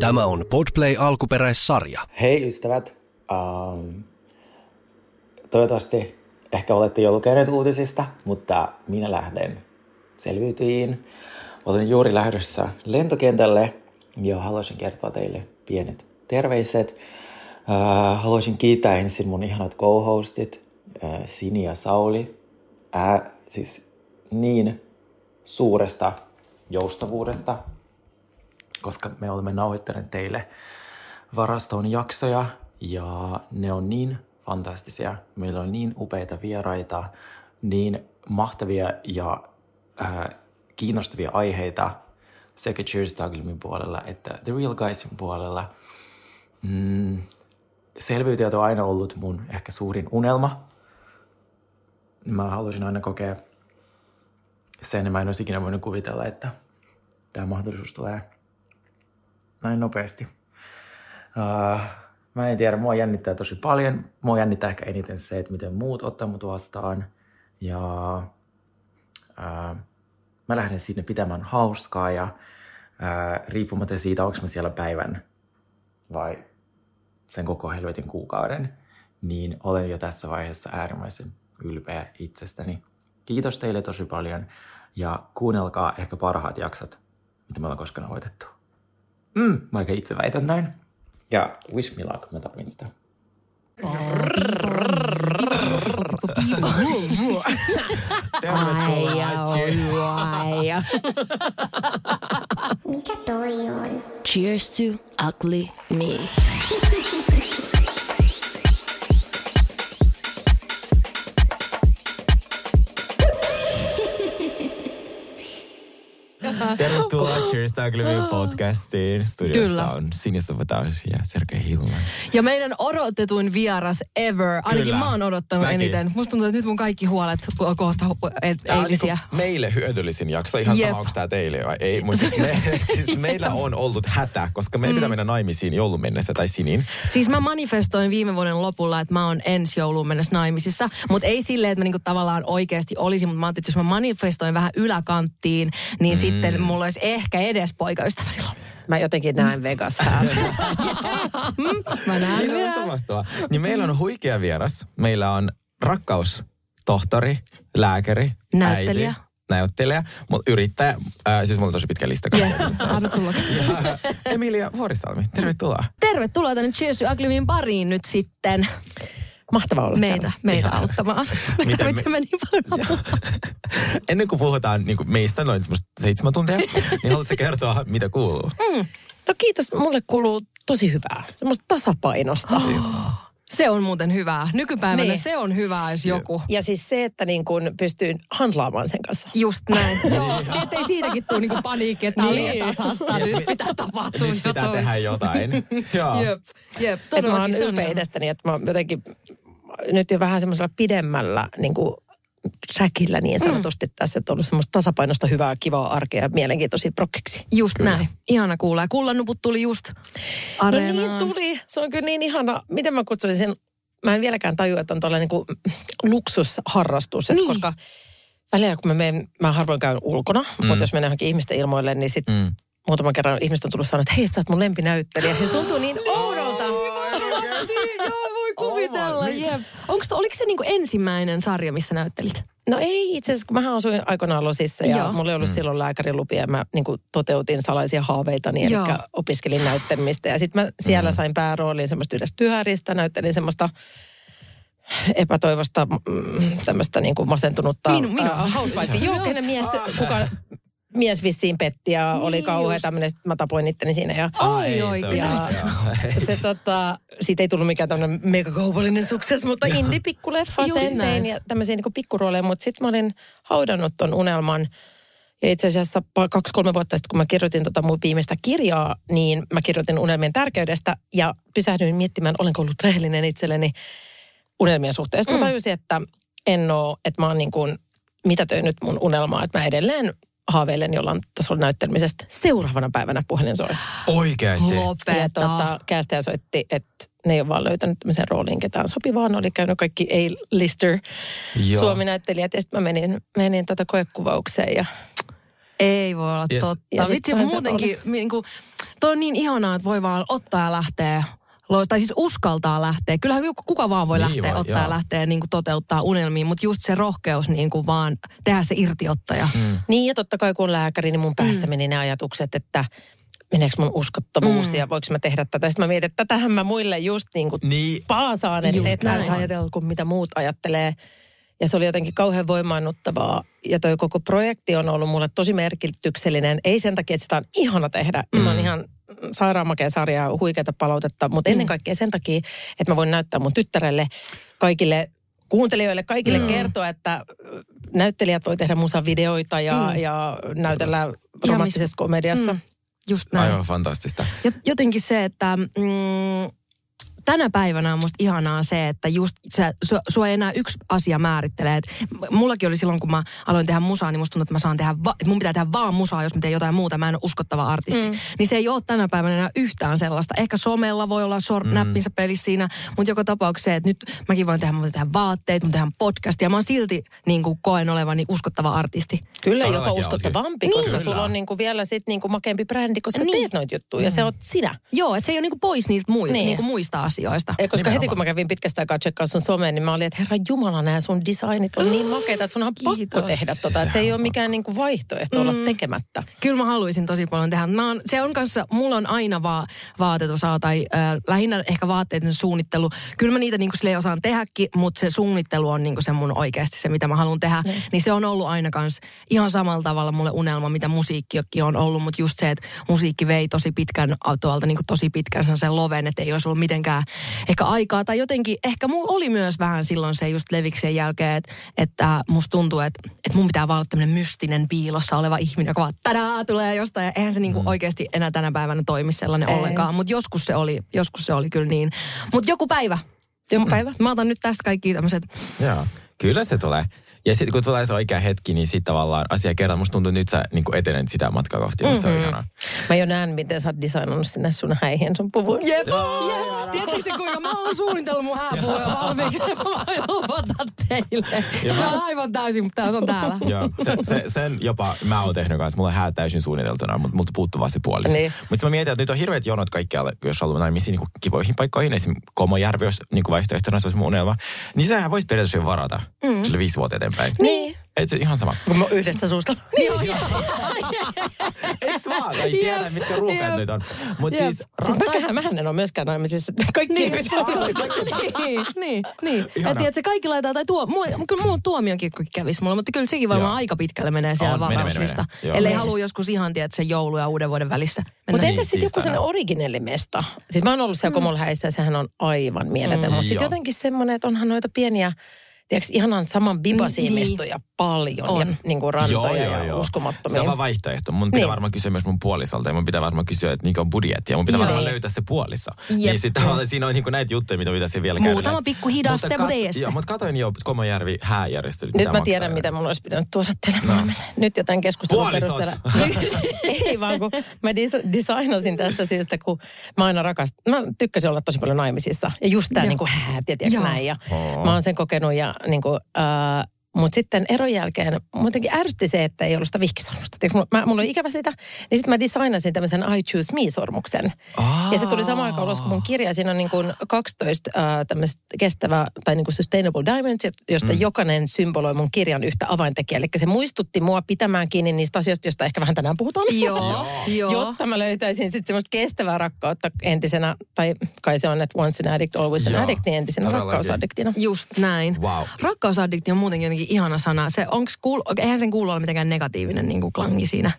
Tämä on Podplay alkuperäissarja. Hei ystävät, um, toivottavasti ehkä olette jo lukeneet uutisista, mutta minä lähden selviytyihin. Olen juuri lähdössä lentokentälle ja haluaisin kertoa teille pienet terveiset. Uh, haluaisin kiittää ensin mun ihanat co-hostit, uh, Sini ja Sauli. Ää, siis niin suuresta joustavuudesta, koska me olemme nauhoittaneet teille varastoon jaksoja ja ne on niin fantastisia. Meillä on niin upeita vieraita, niin mahtavia ja äh, kiinnostavia aiheita sekä Cheers Tagilmin puolella että The Real Guysin puolella. Mm, selviytyjät on aina ollut mun ehkä suurin unelma. Mä haluaisin aina kokea sen, mä en olisi ikinä voinut kuvitella, että tämä mahdollisuus tulee näin nopeasti. Uh, mä en tiedä, mua jännittää tosi paljon. Mua jännittää ehkä eniten se, että miten muut ottaa mut vastaan. Ja uh, mä lähden sinne pitämään hauskaa ja uh, riippumatta siitä, onko mä siellä päivän vai sen koko helvetin kuukauden, niin olen jo tässä vaiheessa äärimmäisen ylpeä itsestäni. Kiitos teille tosi paljon ja kuunnelkaa ehkä parhaat jaksot, mitä me ollaan koskaan hoitettu. Mm, vaikka itse väitän näin. Ja wish me luck, mä tarvitsen sitä. Mikä toi on? Cheers to ugly me. Tervetuloa Cheers Ugly Me podcastiin. Studiossa Kyllä. on Sinisa Vataus ja Sergei Hilman. Ja meidän odotetuin vieras ever. Ainakin Kyllä. mä oon odottanut Mäkin. eniten. Musta tuntuu, että nyt mun kaikki huolet on kohta e- Tää on eilisiä. niinku meille hyödyllisin jakso, ihan Jep. sama onko tämä teille vai ei. Mutta me, siis meillä on ollut hätä, koska meidän pitää mennä naimisiin joulun mennessä tai sinin. Siis mä manifestoin viime vuoden lopulla, että mä oon ensi jouluun mennessä naimisissa. Mutta ei silleen, että mä niinku tavallaan oikeasti olisin. Mutta mä ajattelin, että jos mä manifestoin vähän yläkanttiin, niin mm. sitten mulla olisi ehkä edes poikaystävä silloin. Mä jotenkin näen Vegas. Mä näen Niin se vielä. on mahtavaa. Niin meillä on huikea vieras. Meillä on rakkaustohtori, lääkäri, Näyttelijä. äiti, näyttelijä, mutta yrittäjä. Äh, siis mulla on tosi pitkä lista. Yes, anna tulla. Ja Emilia Vuorisalmi, tervetuloa. Tervetuloa tänne Cheers Mein pariin nyt sitten Mahtavaa olla meitä, täällä. meitä auttamaan. Me Miten tarvitsemme niin paljon apua. Ennen kuin puhutaan niin kuin meistä noin seitsemän tuntia, niin haluatko kertoa, mitä kuuluu? No kiitos, mulle kuuluu tosi hyvää. Semmoista tasapainosta. Se on muuten hyvää. Nykypäivänä Niin. se on hyvää, jos joku. Ja siis se, että niin kun pystyy handlaamaan sen kanssa. Just näin. Joo, niin ettei siitäkin tule niinku paniikki, että Niin. niin. tasasta. Nyt pitää tapahtua Nyt pitää jotain. tehdä jotain. Joo. Jep, jep. Että mä oon Todellakin se on ylpeä itsestäni, että mä oon jotenkin nyt jo vähän semmoisella pidemmällä niin kuin trackillä niin sanotusti mm. tässä, että on ollut semmoista tasapainosta hyvää, kivaa arkea ja mielenkiintoisia prokkeksi. Just kyllä. näin. Ihana kuulla. Ja kullannuput tuli just No areenaan. niin tuli. Se on kyllä niin ihana. Miten mä kutsuisin sen? Mä en vieläkään tajua, että on tuollainen niin luksusharrastus. Niin. Koska välillä kun mä menen, mä harvoin käyn ulkona, mm. mutta jos menen johonkin ihmisten ilmoille, niin sitten Mm. mm. muutaman kerran ihmiset on tullut sanoa, että hei, sä oot mun lempinäyttelijä. Ja se tuntuu niin oudolta. Joo, niin. Jep. Onks to, oliko se niinku ensimmäinen sarja, missä näyttelit? No ei itse asiassa, kun mähän asuin aikoinaan Losissa ja Joo. mulla ei ollut mm. silloin lääkärilupia ja mä niin kuin, toteutin salaisia haaveita, niin Joo. eli opiskelin näyttelemistä. Ja sitten mä siellä sain päärooliin semmoista yhdessä työhäristä, näyttelin semmoista epätoivosta, mm, tämmöistä niin kuin masentunutta Minu- minua. ää, housewife. Joo, kenen mies, kuka mies vissiin petti ja oli Niin kauhea just. tämmöinen, mä tapoin itteni siinä. Ja Ai oikein. Ja se tota, siitä ei tullut mikään tämmöinen megakaupallinen sukses, mutta indie pikkuleffa sen tein ja tämmöisiä niin pikkurooleja, mutta sitten mä olin haudannut ton unelman. Ja itse asiassa kaksi-kolme vuotta sitten, kun mä kirjoitin tota mun viimeistä kirjaa, niin mä kirjoitin unelmien tärkeydestä ja pysähdyin miettimään, olenko ollut rehellinen itselleni unelmien suhteen. Sitten mm. mä tajusin, että en oo, että mä oon niin kuin mitätöinyt mun unelmaa, että mä edelleen haaveilen jollain tasolla näyttelemisestä. Seuraavana päivänä puhelin soi. Oikeasti. Lopeta. Ja tota, kästäjä soitti, että ne ei ole vaan löytänyt tämmöisen rooliin ketään sopivaa. Ne oli käynyt kaikki A-lister. Suomi-näyttelijät. Ja sitten mä menin, menin tota koekuvaukseen ja Ei voi olla Yes. totta. Ja Vitsi, muutenkin, niin kuin, toi on niin ihanaa, että voi vaan ottaa ja lähteä Lois- tai siis uskaltaa lähteä. Kyllähän joku- kuka vaan voi Niin lähteä, voi, ottaa joo. ja lähteä niin kuin toteuttaa unelmiin, mutta just se rohkeus niin kuin vaan tehdä se irtiottaja. Mm. Niin ja totta kai kun on lääkäri, niin mun päässä meni ne ajatukset, että meneekö mun uskottavuus mm. ja voiko mä tehdä tätä. Sitten mä mietin, että tätähän mä muille just niin kuin Niin. paasaan, että ajatella kuin mitä muut ajattelee. Ja se oli jotenkin kauhean voimaannuttavaa. Ja toi koko projekti on ollut mulle tosi merkityksellinen. Ei sen takia, että sitä on ihana tehdä. Ja se on ihan sairaanmakea sarja ja huikeata palautetta. Mutta ennen kaikkea sen takia, että mä voin näyttää mun tyttärelle kaikille kuuntelijoille, kaikille mm. kertoa, että näyttelijät voi tehdä musavideoita ja, mm. ja näytellä romanttisessa komediassa. Mm. Just näin. Aivan fantastista. Ja jotenkin se, että mm, tänä päivänä on musta ihanaa se, että just sä, sua, sua ei enää yksi asia määrittelee. Et mullakin oli silloin, kun mä aloin tehdä musaa, niin musta tuntuu, että mä saan tehdä, va- että mun pitää tehdä vaan musaa, jos mä teen jotain muuta, mä en ole uskottava artisti. Mm. Niin se ei ole tänä päivänä enää yhtään sellaista. Ehkä somella voi olla sor- mm. näppinsä pelissä siinä, mutta joka tapauksessa se, että nyt mäkin voin tehdä, mä voin tehdä vaatteet, mä tehdä podcastia. Mä oon silti niin kuin koen olevani uskottava artisti. Kyllä Todellakin jopa uskottavampi, kyllä. koska Kyllä. sulla on niinku vielä sit niinku makeampi brändi, koska Niin. teet noita juttuja ja se oot sinä. Joo, että se ei ole niinku pois niistä mui- Niin. niinku muista asioista. Ja koska Nimenomaan. heti kun mä kävin pitkästä aikaa tsekkaa sun someen, niin mä olin, että herra Jumala, nämä sun designit on niin makeita, että sun on pakko Kiitos. tehdä tota. Että se ei ole mikään niinku vaihtoehto olla tekemättä. Kyllä mä haluaisin tosi paljon tehdä. Mä oon, se on kanssa, mulla on aina vaan vaatetusala tai äh, lähinnä ehkä vaatteiden suunnittelu. Kyllä mä niitä niinku silleen osaan tehdäkin, mutta se suunnittelu on niinku se mun oikeasti se, mitä mä haluan tehdä. Niin. niin se on ollut aina kans ihan samalla tavalla mulle unelma, mitä musiikkikin on ollut. Mutta just se, että musiikki vei tosi pitkän tuolta niinku tosi pitkän sen loven, että ei olisi ollut mitenkään ehkä aikaa. Tai jotenkin, ehkä mulla oli myös vähän silloin se just leviksien jälkeen, että, että musta tuntuu, että, että mun pitää vaan olla tämmöinen mystinen piilossa oleva ihminen, joka vaan tadaa tulee jostain. Ja eihän se niinku mm. oikeasti enää tänä päivänä toimi sellainen Ei. ollenkaan. Mutta joskus se oli, joskus se oli kyllä niin. Mutta joku päivä. Joku päivä. Mä otan nyt tästä kaikki tämmöiset Joo. Kyllä se tulee. Ja sitten kun tulee se oikea hetki, niin sitten tavallaan asia kerran. Musta tuntuu, että nyt sä niin etenet sitä matkaa kohti. Mm-hmm. Se on ihanaa. Mä jo näen, miten sä oot designannut sinne sun häihin sun puvun. Jep, jep. Tiedättekö kuinka mä oon suunnitellut mun hääpuun jo valmiiksi? Mä voin luvata teille. Se on aivan täysin, mutta tää on täällä. Joo, se, se, sen jopa mä oon tehnyt kanssa. Mulla on häät täysin suunniteltuna, mutta multa puuttuu vaan se puoli. Niin. Mutta mä mietin, että nyt on hirveät jonot kaikkialle, jos haluaa naimisiin niin kivoihin paikkoihin. Esimerkiksi Komojärvi, jos niin vaihtoehtona se olisi mun unelma. Niin sehän voisi periaatteessa varata mm. sille viisi vuotta eteenpäin. Niin. Et se ihan sama. Kun mä yhdestä suusta. Joo, joo. Eiks vaan? Ei tiedä, mitkä ruuhkat jep. nyt on. Mutta Jep. siis... Siis mäköhän, mähän en ole myöskään naimisissa. Kaikki Niin, pitää niin, niin, niin. Ihana. Et tiedät, se kaikki laitetaan, tai tuo, mua, kyllä mulla tuomionkin kävisi mulla, mutta kyllä sekin varmaan Joo. aika pitkälle menee siellä On, varauslista. Ellei Menee. halua joskus ihan, tiedät, se joulu ja uuden vuoden välissä. Mutta entäs sitten joku sellainen originellimesta? Siis mä oon ollut siellä Komolhäissä ja sehän on aivan mieletön. Mm. Mutta sitten jotenkin semmoinen, että onhan noita pieniä, tiedätkö, ihanan saman bibasia Niin. paljon. On. Ja niin kuin rantoja ja uskomattomia. Se on vaan vaihtoehto. Mun pitää Niin. varmaan kysyä myös mun puolisolta ja mun pitää varmaan kysyä, että mikä on budjetti. Ja mun pitää Joo. varmaan löytää se puoliso. Jep. Niin sitten siinä on niinku näitä juttuja, mitä pitäisi vielä käydä. Muutama pikku hidaste, Mutta kat- ei este. Joo, mutta katoin jo Komojärvi hääjärjestelyt. Nyt mä maksaa tiedän, ja- mitä mun olisi pitänyt tuoda teille. No. Nyt jotain keskustelun Puolisot. perusteella. Ei vaan, kun mä dis- designasin tästä syystä, kun mä aina rakastan. Mä tykkäsin olla tosi paljon naimisissa. Ja just tää Joo. niin kuin tiedätkö Joo. näin. Ja mä oon sen kokenut ja niin kuin, äh, mutta sitten eron jälkeen muutenkin ärsytti se, että ei ollut sitä vihkisormusta. Mä, mulla oli ikävä sitä, niin sitten mä designasin tämmöisen I Choose Me-sormuksen. Aa. Ja se tuli samaan aikaan ulos kuin mun kirja. Siinä on niin kuin 12 äh, tämmöistä kestävää tai niin kuin sustainable diamonds, josta mm. jokainen symboloi mun kirjan yhtä avaintekijää. Eli se muistutti mua pitämään kiinni niistä asioista, joista ehkä vähän tänään puhutaan. Joo, joo. Jotta mä löytäisin sitten semmoista kestävää rakkautta entisenä, tai kai se on, että once an addict, always an Joo, addict, niin entisenä todellakin. rakkausaddiktina. Just näin. Wow. Rakkausaddikti on muutenkin jotenkin ihana sana. Se, onks kuul, eihän sen kuulu olla mitenkään negatiivinen niin kuin klangi siinä.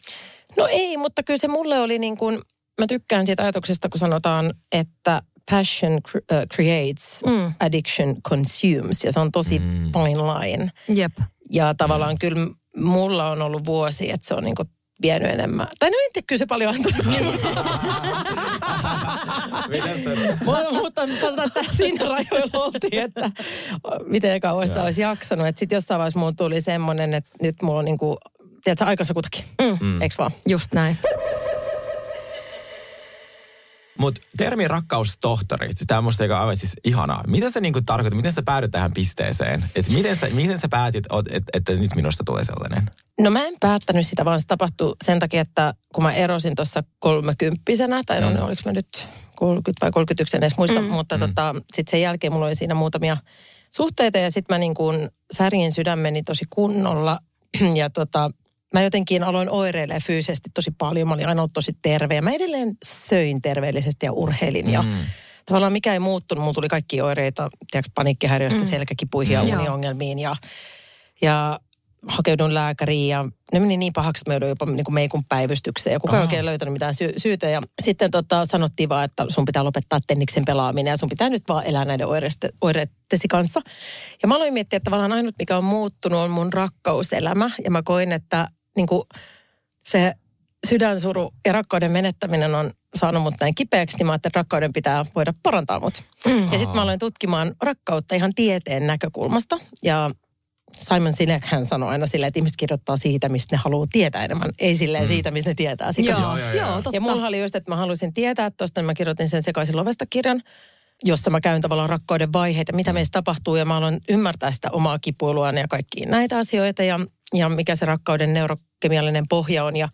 No ei, mutta kyllä se mulle oli niin kuin, mä tykkään siitä ajatuksesta, kun sanotaan, että passion uh, creates, Mm. addiction consumes, ja se on tosi Mm. fine line. Jep. Ja tavallaan mm. kyllä mulla on ollut vuosi, että se on niin kuin vienyt enemmän. Tai no en tiedä, kyllä se paljon antanut. Mutta, mutta sanotaan, että siinä rajoilla oltiin, että miten kauan sitä olisi jaksanut. Että sitten jossain vaiheessa mulla tuli semmoinen, että nyt mulla on niin kuin, tiedätkö, aikansa kutakin. Mm. Eikö vaan? Just näin. Mutta termi rakkaustohtori, siis tämä on musta aika aivan siis ihanaa. Mitä se niinku tarkoittaa, miten sä päädyt tähän pisteeseen? Et miten, sä, miten sä päätit, että, että nyt minusta tulee sellainen? No mä en päättänyt sitä, vaan se tapahtui sen takia, että kun mä erosin tuossa kolmekymppisenä, tai no, mm. oliko mä nyt 30 vai 31, en edes muista, mm. mutta mm. tota, sitten sen jälkeen mulla oli siinä muutamia suhteita ja sitten mä niin kuin särjin sydämeni tosi kunnolla ja tota, mä jotenkin aloin oireilemaan fyysisesti tosi paljon. Mä olin aina ollut tosi terve mä edelleen söin terveellisesti ja urheilin ja mm. tavallaan mikä ei muuttunut. Mulla tuli kaikki oireita, tiedätkö, paniikkihäiriöistä, mm. selkäkipuihin ja mm. uniongelmiin ja, ja hakeudun lääkäriin ja ne meni niin pahaksi, että me joudun jopa niin kuin meikun päivystykseen. Ja kukaan ei oikein löytänyt mitään sy- syytä. Ja sitten tota, sanottiin vaan, että sun pitää lopettaa tenniksen pelaaminen ja sun pitää nyt vaan elää näiden oireiste- oireittesi kanssa. Ja mä aloin miettiä, että tavallaan ainut mikä on muuttunut on mun rakkauselämä. Ja mä koin, että niin kuin se sydänsuru ja rakkauden menettäminen on saanut mut näin kipeäksi, niin mä että rakkauden pitää voida parantaa mut. Mm. Ja sitten mä aloin tutkimaan rakkautta ihan tieteen näkökulmasta. Ja Simon Sinek hän sanoi aina silleen, että ihmiset kirjoittaa siitä, mistä ne haluaa tietää enemmän. Ei silleen mm. siitä, mistä ne tietää. Sitä. Joo, joo, joo, joo. totta. Ja mulla oli just, että mä halusin tietää tuosta, niin mä kirjoitin sen sekaisin lovesta kirjan, jossa mä käyn tavallaan rakkauden vaiheita, mitä meissä tapahtuu. Ja mä aloin ymmärtää sitä omaa kipuiluani ja kaikki näitä asioita ja, ja mikä se rakkauden neurokemiallinen pohja on. Ja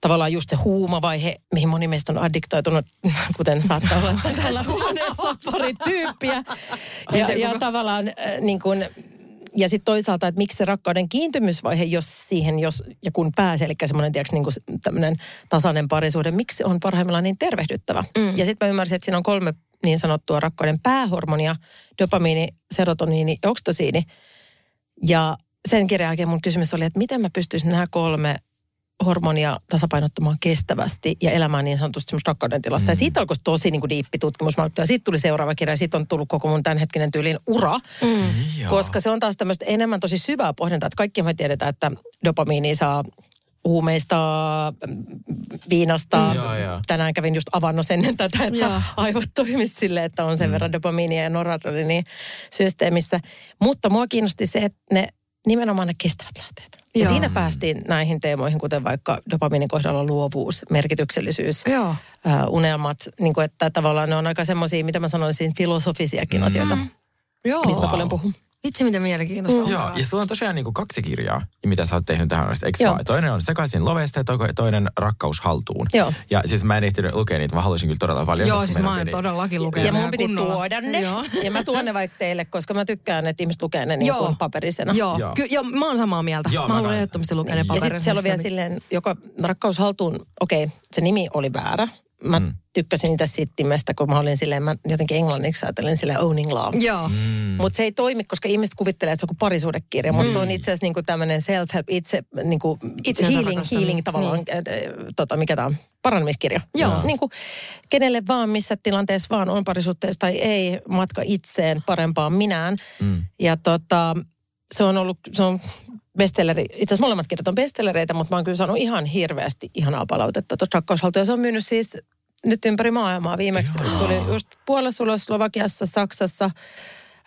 tavallaan just se huumavaihe, mihin moni meistä on addiktoitunut, kuten saattaa olla tällä huoneessa pari tyyppiä. Ja, ja tavallaan äh, niin kuin, ja sitten toisaalta, että miksi se rakkauden kiintymysvaihe, jos siihen, jos ja kun pääsee, eli semmoinen niin tämmöinen tasainen parisuhde, miksi on parhaimmillaan niin tervehdyttävä. Mm. Ja sitten mä ymmärsin, että siinä on kolme niin sanottua rakkauden päähormonia, dopamiini, serotoniini ja oksitosiini. Ja sen kirjan jälkeen mun kysymys oli, että miten mä pystyisin nämä kolme hormonia tasapainottamaan kestävästi ja elämään niin sanotusti semmoista rakkauden tilassa. Mm. Ja siitä alkoi tosi niin kuin diippi tutkimus. Ja sitten tuli seuraava kirja ja sitten on tullut koko mun tämänhetkinen tyylin ura. Mm. Koska se on taas tämmöistä enemmän tosi syvää pohdintaa. Että kaikki me tiedetään, että dopamiini saa huumeista, viinasta. Mm, Tänään kävin just avannossa ennen tätä, että joo. aivot toimisivat sille, että on sen mm. verran dopamiinia ja noradrenaliini systeemissä. Mutta mua kiinnosti se, että ne nimenomaan ne kestävät lähteet. Ja Joo. siinä päästiin näihin teemoihin, kuten vaikka dopaminin kohdalla luovuus, merkityksellisyys, Joo. Äh, unelmat. Niin kuin, että tavallaan ne on aika semmoisia, mitä mä sanoisin, filosofisiakin mm. asioita, Joo. mistä wow. paljon puhun. Vitsi, miten mielenkiintoista. Mm. Joo, ja sulla on tosiaan niin kuin kaksi kirjaa, mitä sä oot tehnyt tähän asti, eikö Joo. Toinen on Sekaisin lovesta ja toinen Rakkaus haltuun. Joo. Ja siis mä en ehtinyt lukea niitä, mä haluaisin kyllä todella paljon. Joo, siis mä oon todellakin lukenut. Ja mun piti kunnolla. tuoda ne. Joo. Ja mä tuon ne vaikka teille, koska mä tykkään, että ihmiset lukee ne niin kuin paperisena. Joo, Joo. Ky- jo, mä oon samaa mieltä. Joo, mä, mä haluan ehdottomasti lukea ne paperisena. Ja sitten siellä on vielä silleen, joka Rakkaus haltuun, okei, okay, se nimi oli väärä mä mm. tykkäsin niitä sittimestä, kun mä olin silleen, mä jotenkin englanniksi ajattelin silleen owning love. Joo. Mm. Mutta se ei toimi, koska ihmiset kuvittelee, että se on kuin parisuudekirja, mutta mm. se on itse asiassa niinku tämmöinen self-help, itse, niinku healing, healing tavallaan, niin. äh, tota, mikä tämä on, parannemiskirja. Joo. Niin kuin, kenelle vaan, missä tilanteessa vaan on parisuhteessa tai ei, matka itseen parempaan minään. Mm. Ja tota, se on ollut, se on bestselleri, itse asiassa molemmat kirjat on bestsellereitä, mutta mä oon kyllä saanut ihan hirveästi ihanaa palautetta tuosta rakkaushaltua. Se on myynyt siis nyt ympäri maailmaa. Viimeksi Ihanaa. tuli just Puolassa, Slovakiassa, Saksassa.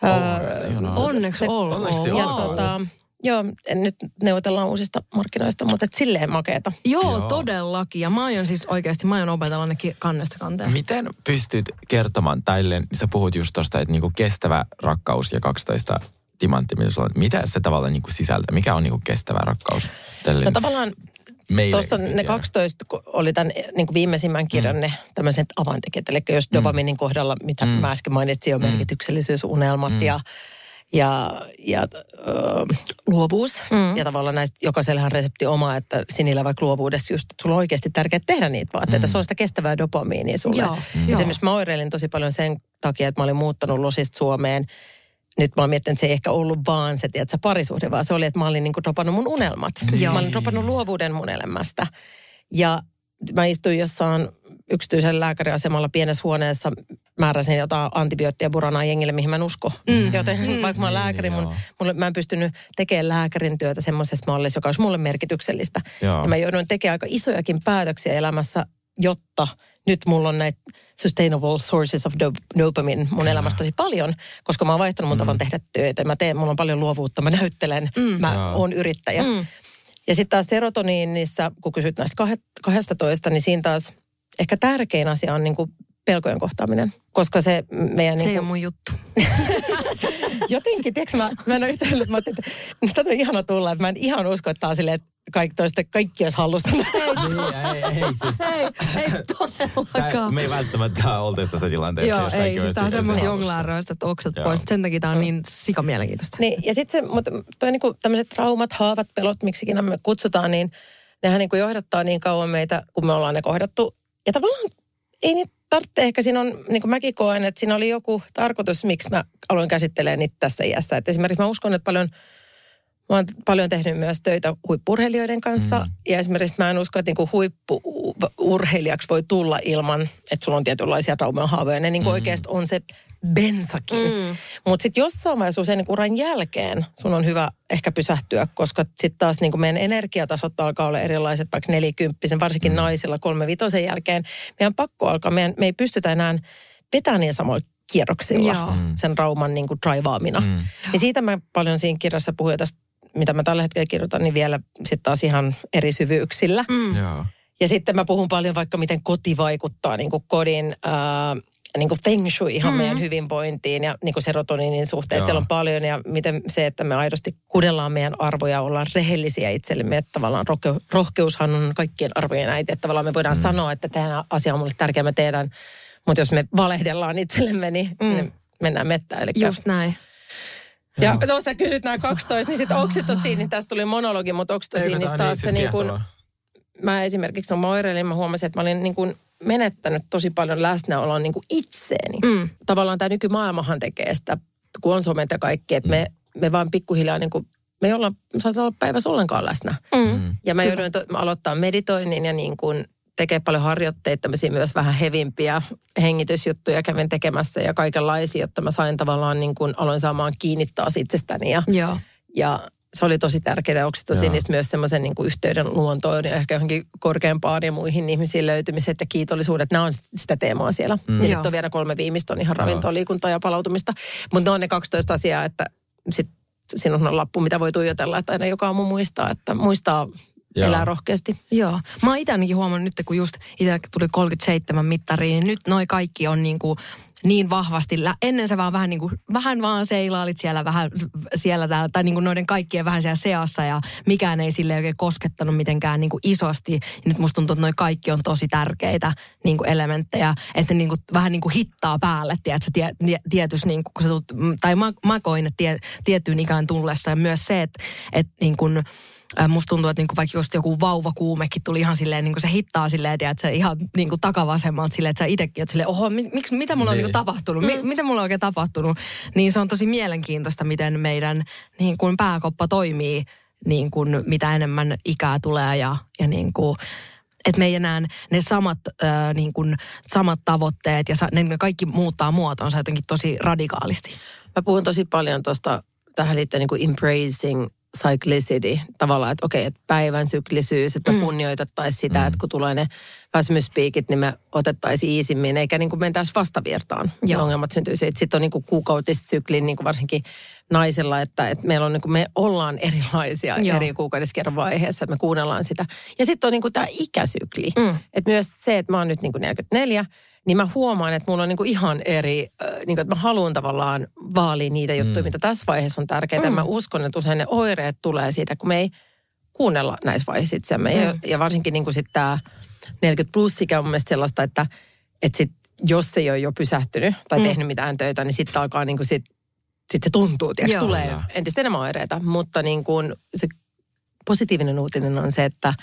Oh, onneksi ollut. Onneksi ja tota, Joo, nyt neuvotellaan uusista markkinoista, mutta et silleen makeeta. Joo, Joo, todellakin. Ja mä aion siis oikeasti, mä aion opetella ne kannesta kanteen. Miten pystyt kertomaan tälle, sä puhut just tosta, että niinku kestävä rakkaus ja 12 timantti, mitä sulla on. Mitä se tavallaan niinku sisältää? Mikä on niinku kestävä rakkaus? Tälle no tavallaan Tuossa ne 12 oli tämän niin kuin viimeisimmän kirjan mm. ne tämmöiset avaintekijät. Eli jos mm. dopaminin kohdalla, mitä mm. mä äsken mainitsin, on mm. merkityksellisyys, unelmat mm. ja ja, ja ö, luovuus. Mm. Ja tavallaan näistä jokaisellehan resepti oma, että sinillä vaikka luovuudessa just, että sulla on oikeasti tärkeää tehdä niitä vaatteita. Mm. Se on sitä kestävää dopamiinia sulle. Joo, mm. Esimerkiksi mä oireilin tosi paljon sen takia, että mä olin muuttanut Losista Suomeen – nyt mä oon miettinyt, että se ei ehkä ollut vaan se, tiedätkö, parisuhde, vaan se oli, että mä olin niin kuin dropannut mun unelmat. Niin. Mä olin dropannut luovuuden mun elämästä. Ja mä istuin jossain yksityisen lääkäriasemalla pienessä huoneessa, määräsin jotain antibioottia buranaa jengille, mihin mä en usko. Mm. Joten mm. vaikka mä oon lääkäri, mun, mun, mä en pystynyt tekemään lääkärin työtä semmoisessa mallissa, joka olisi mulle merkityksellistä. Joo. Ja mä jouduin tekemään aika isojakin päätöksiä elämässä, jotta nyt mulla on näitä sustainable sources of dopamine mun Kyllä. elämässä tosi paljon, koska mä oon vaihtanut mun mm. tavan tehdä töitä. Mä teen, mulla on paljon luovuutta, mä näyttelen, mm. mä Jaa. oon yrittäjä. Mm. Ja sitten taas serotoniinissa, kun kysyt näistä 12, niin siinä taas ehkä tärkein asia on niin kuin pelkojen kohtaaminen. Koska se meidän... Se niin ei ole mun juttu. jotenkin, tiedätkö mä, mä en ole yhtään mä että nyt on ihana tulla, että mä en ihan usko, että tää on silleen, että kaikki, toista, kaikki olisi hallussa. Niin, ei, ei, siis, ei, ei sä, todellakaan. me ei välttämättä oltaisi tässä tilanteessa. Joo, ei, siis tää on semmoista jonglaaroista, että oksat Joo. pois. Sen takia tää on niin sikamielenkiintoista. Niin, ja sitten se, mutta toi niinku tämmöiset traumat, haavat, pelot, miksikin me kutsutaan, niin nehän niinku johdattaa niin kauan meitä, kun me ollaan ne kohdattu. Ja tavallaan ei niitä tarvitse, ehkä siinä on, niin kuin mäkin koen, että siinä oli joku tarkoitus, miksi mä aloin käsittelemään niitä tässä iässä. Et esimerkiksi mä uskon, että paljon, mä oon paljon tehnyt myös töitä huippurheilijoiden kanssa. Mm. Ja esimerkiksi mä en usko, että niinku huippuurheilijaksi voi tulla ilman, että sulla on tietynlaisia traumaa haavoja. Ne niinku mm. oikeasti on se bensakin. Mm. Mutta sitten jossain vaiheessa usein niinku uran jälkeen sun on hyvä ehkä pysähtyä, koska sitten taas niinku meidän energiatasot alkaa olla erilaiset, vaikka nelikymppisen, varsinkin mm. naisilla kolme vitosen jälkeen. Meidän pakko alkaa, meidän, me ei pystytä enää vetämään niin samoilla kierroksilla Joo. sen rauman niinku draivaamina. Mm. Ja siitä mä paljon siinä kirjassa puhuin tästä, mitä mä tällä hetkellä kirjoitan, niin vielä sitten taas ihan eri syvyyksillä. Mm. Joo. Ja sitten mä puhun paljon vaikka, miten koti vaikuttaa niin kuin kodin ää, niin kuin feng shui ihan mm. meidän hyvinvointiin ja niin kuin serotoniinin suhteen. Siellä on paljon ja miten se, että me aidosti kuunnellaan meidän arvoja, ollaan rehellisiä itsellemme. Että tavallaan rohke, rohkeushan on kaikkien arvojen äiti. Että tavallaan me voidaan mm. sanoa, että tämä asia on mulle tärkeä, mä teetän. Mutta jos me valehdellaan itsellemme, niin, mm. niin mennään mettään. Eli Just näin. Ja tuossa kysyt nämä 12, niin sitten oksitosiin, niin tästä tuli monologi, mutta oksitosiin, niin taas se niin kuin, mä esimerkiksi on oireilin, mä huomasin, että mä olin niin kuin menettänyt tosi paljon läsnäoloa niin kuin itseeni. Mm. Tavallaan tämä nykymaailmahan tekee sitä, kun on somet ja kaikki, että me, me vaan pikkuhiljaa niin kuin, me ei olla, saata olla päivässä ollenkaan läsnä. Mm. Ja mä joudun to, mä aloittaa meditoinnin ja niin kuin tekee paljon harjoitteita, tämmöisiä myös vähän hevimpiä hengitysjuttuja kävin tekemässä ja kaikenlaisia, jotta mä sain tavallaan niin kuin, aloin saamaan kiinni taas itsestäni ja Joo. ja se oli tosi tärkeää oksitosiinista myös semmoisen niin yhteyden luontoon ja ehkä johonkin korkeampaan ja muihin ihmisiin löytymiset ja kiitollisuudet. Nämä on sitä teemaa siellä. Mm. Ja sitten on vielä kolme viimeistä on ihan ravintoa, liikuntaa ja palautumista. Mutta ne on ne 12 asiaa, että sit siinä on lappu, mitä voi tuijotella, että aina joka aamu muistaa, että muistaa Joo. elää rohkeasti. Joo. Mä oon itse ainakin huomannut nyt, kun just itselle tuli 37 mittariin, niin nyt noi kaikki on niin kuin niin vahvasti. Ennen sä vaan vähän niin kuin, vähän vaan seilaalit siellä vähän siellä täällä, tai niin kuin noiden kaikkien vähän siellä seassa ja mikään ei sille oikein koskettanut mitenkään niin kuin isosti. Ja nyt musta tuntuu, että noi kaikki on tosi tärkeitä niin kuin elementtejä, että ne niin kuin, vähän niin kuin hittaa päälle, tiedätkö, tie, tie- tietys, niin kuin, kun sä tulet, tai mä, mä koin, että tie, tiettyyn ikään tullessa ja myös se, että, että niin kuin, Musta tuntuu, että niinku vaikka just joku vauvakuumekin tuli ihan silleen, niinku se hittaa silleen, että se ihan niinku takavasemmalta silleen, että sä itsekin oot silleen, oho, mi, miksi, mitä mulla on Niin. niinku tapahtunut, mi, mitä mulla on oikein tapahtunut. Niin se on tosi mielenkiintoista, miten meidän niin kuin pääkoppa toimii, niin kuin mitä enemmän ikää tulee ja, ja niin kuin, että me ei enää ne samat, äh, niin kuin, samat tavoitteet ja sa, ne, ne kaikki muuttaa muotoonsa jotenkin tosi radikaalisti. Mä puhun tosi paljon tuosta, tähän liittyen niin kuin embracing cyclicity. Tavallaan, että okei, että päivän syklisyys, että me mm. kunnioitettaisiin sitä, mm. että kun tulee ne väsymyspiikit, niin me otettaisiin iisimmin, eikä niin kuin mentäisi vastavirtaan. Ja Joo. ongelmat syntyisi. Sitten on niin kuin kuukautissyklin, niin kuin varsinkin naisilla, että, että meillä on niin kuin, me ollaan erilaisia Joo. eri kuukaudeskerran vaiheessa, että me kuunnellaan sitä. Ja sitten on niin kuin tämä ikäsykli. Mm. Että myös se, että mä oon nyt niin kuin 44, niin mä huomaan, että mulla on niin kuin ihan eri, äh, niin kuin, että mä haluan tavallaan vaalia niitä juttuja, mm. mitä tässä vaiheessa on tärkeää. Mm. Mä uskon, että usein ne oireet tulee siitä, kun me ei kuunnella näissä vaiheissa itseämme. Mm. Ja, ja varsinkin niin kuin sitten tämä 40 plus ikä on mun mielestä sellaista, että, että sit, jos ei ole jo pysähtynyt tai mm. tehnyt mitään töitä, niin sitten alkaa niin kuin sit, sit se tuntuu, tiiäks, Joo. tulee entistä enemmän oireita. Mutta niin kuin se positiivinen uutinen on se, että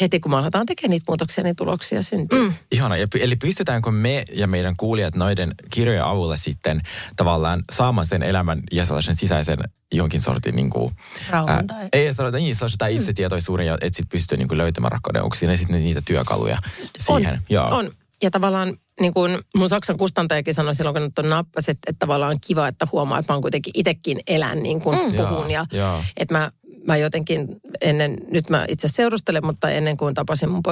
heti kun me aletaan tekemään niitä muutoksia, niin tuloksia syntyy. Mm. Ihana. Ja, eli pystytäänkö me ja meidän kuulijat noiden kirjojen avulla sitten tavallaan saamaan sen elämän ja sellaisen sisäisen jonkin sortin niin kuin, Rauhan tai- ei sanoa, niin, sellaisen tai itsetietoisuuden ja että sitten pystyy niin kuin löytämään rakkauden. Onko siinä sitten niitä työkaluja siihen? On, Joo. on. Ja tavallaan niin kuin mun Saksan kustantajakin sanoi silloin, kun nyt on nappas, että, että tavallaan on kiva, että huomaa, että mä oon kuitenkin itsekin elän niin kuin Mm. puhun. Ja joo. että mä mä jotenkin ennen, nyt mä itse seurustelen, mutta ennen kuin tapasin mun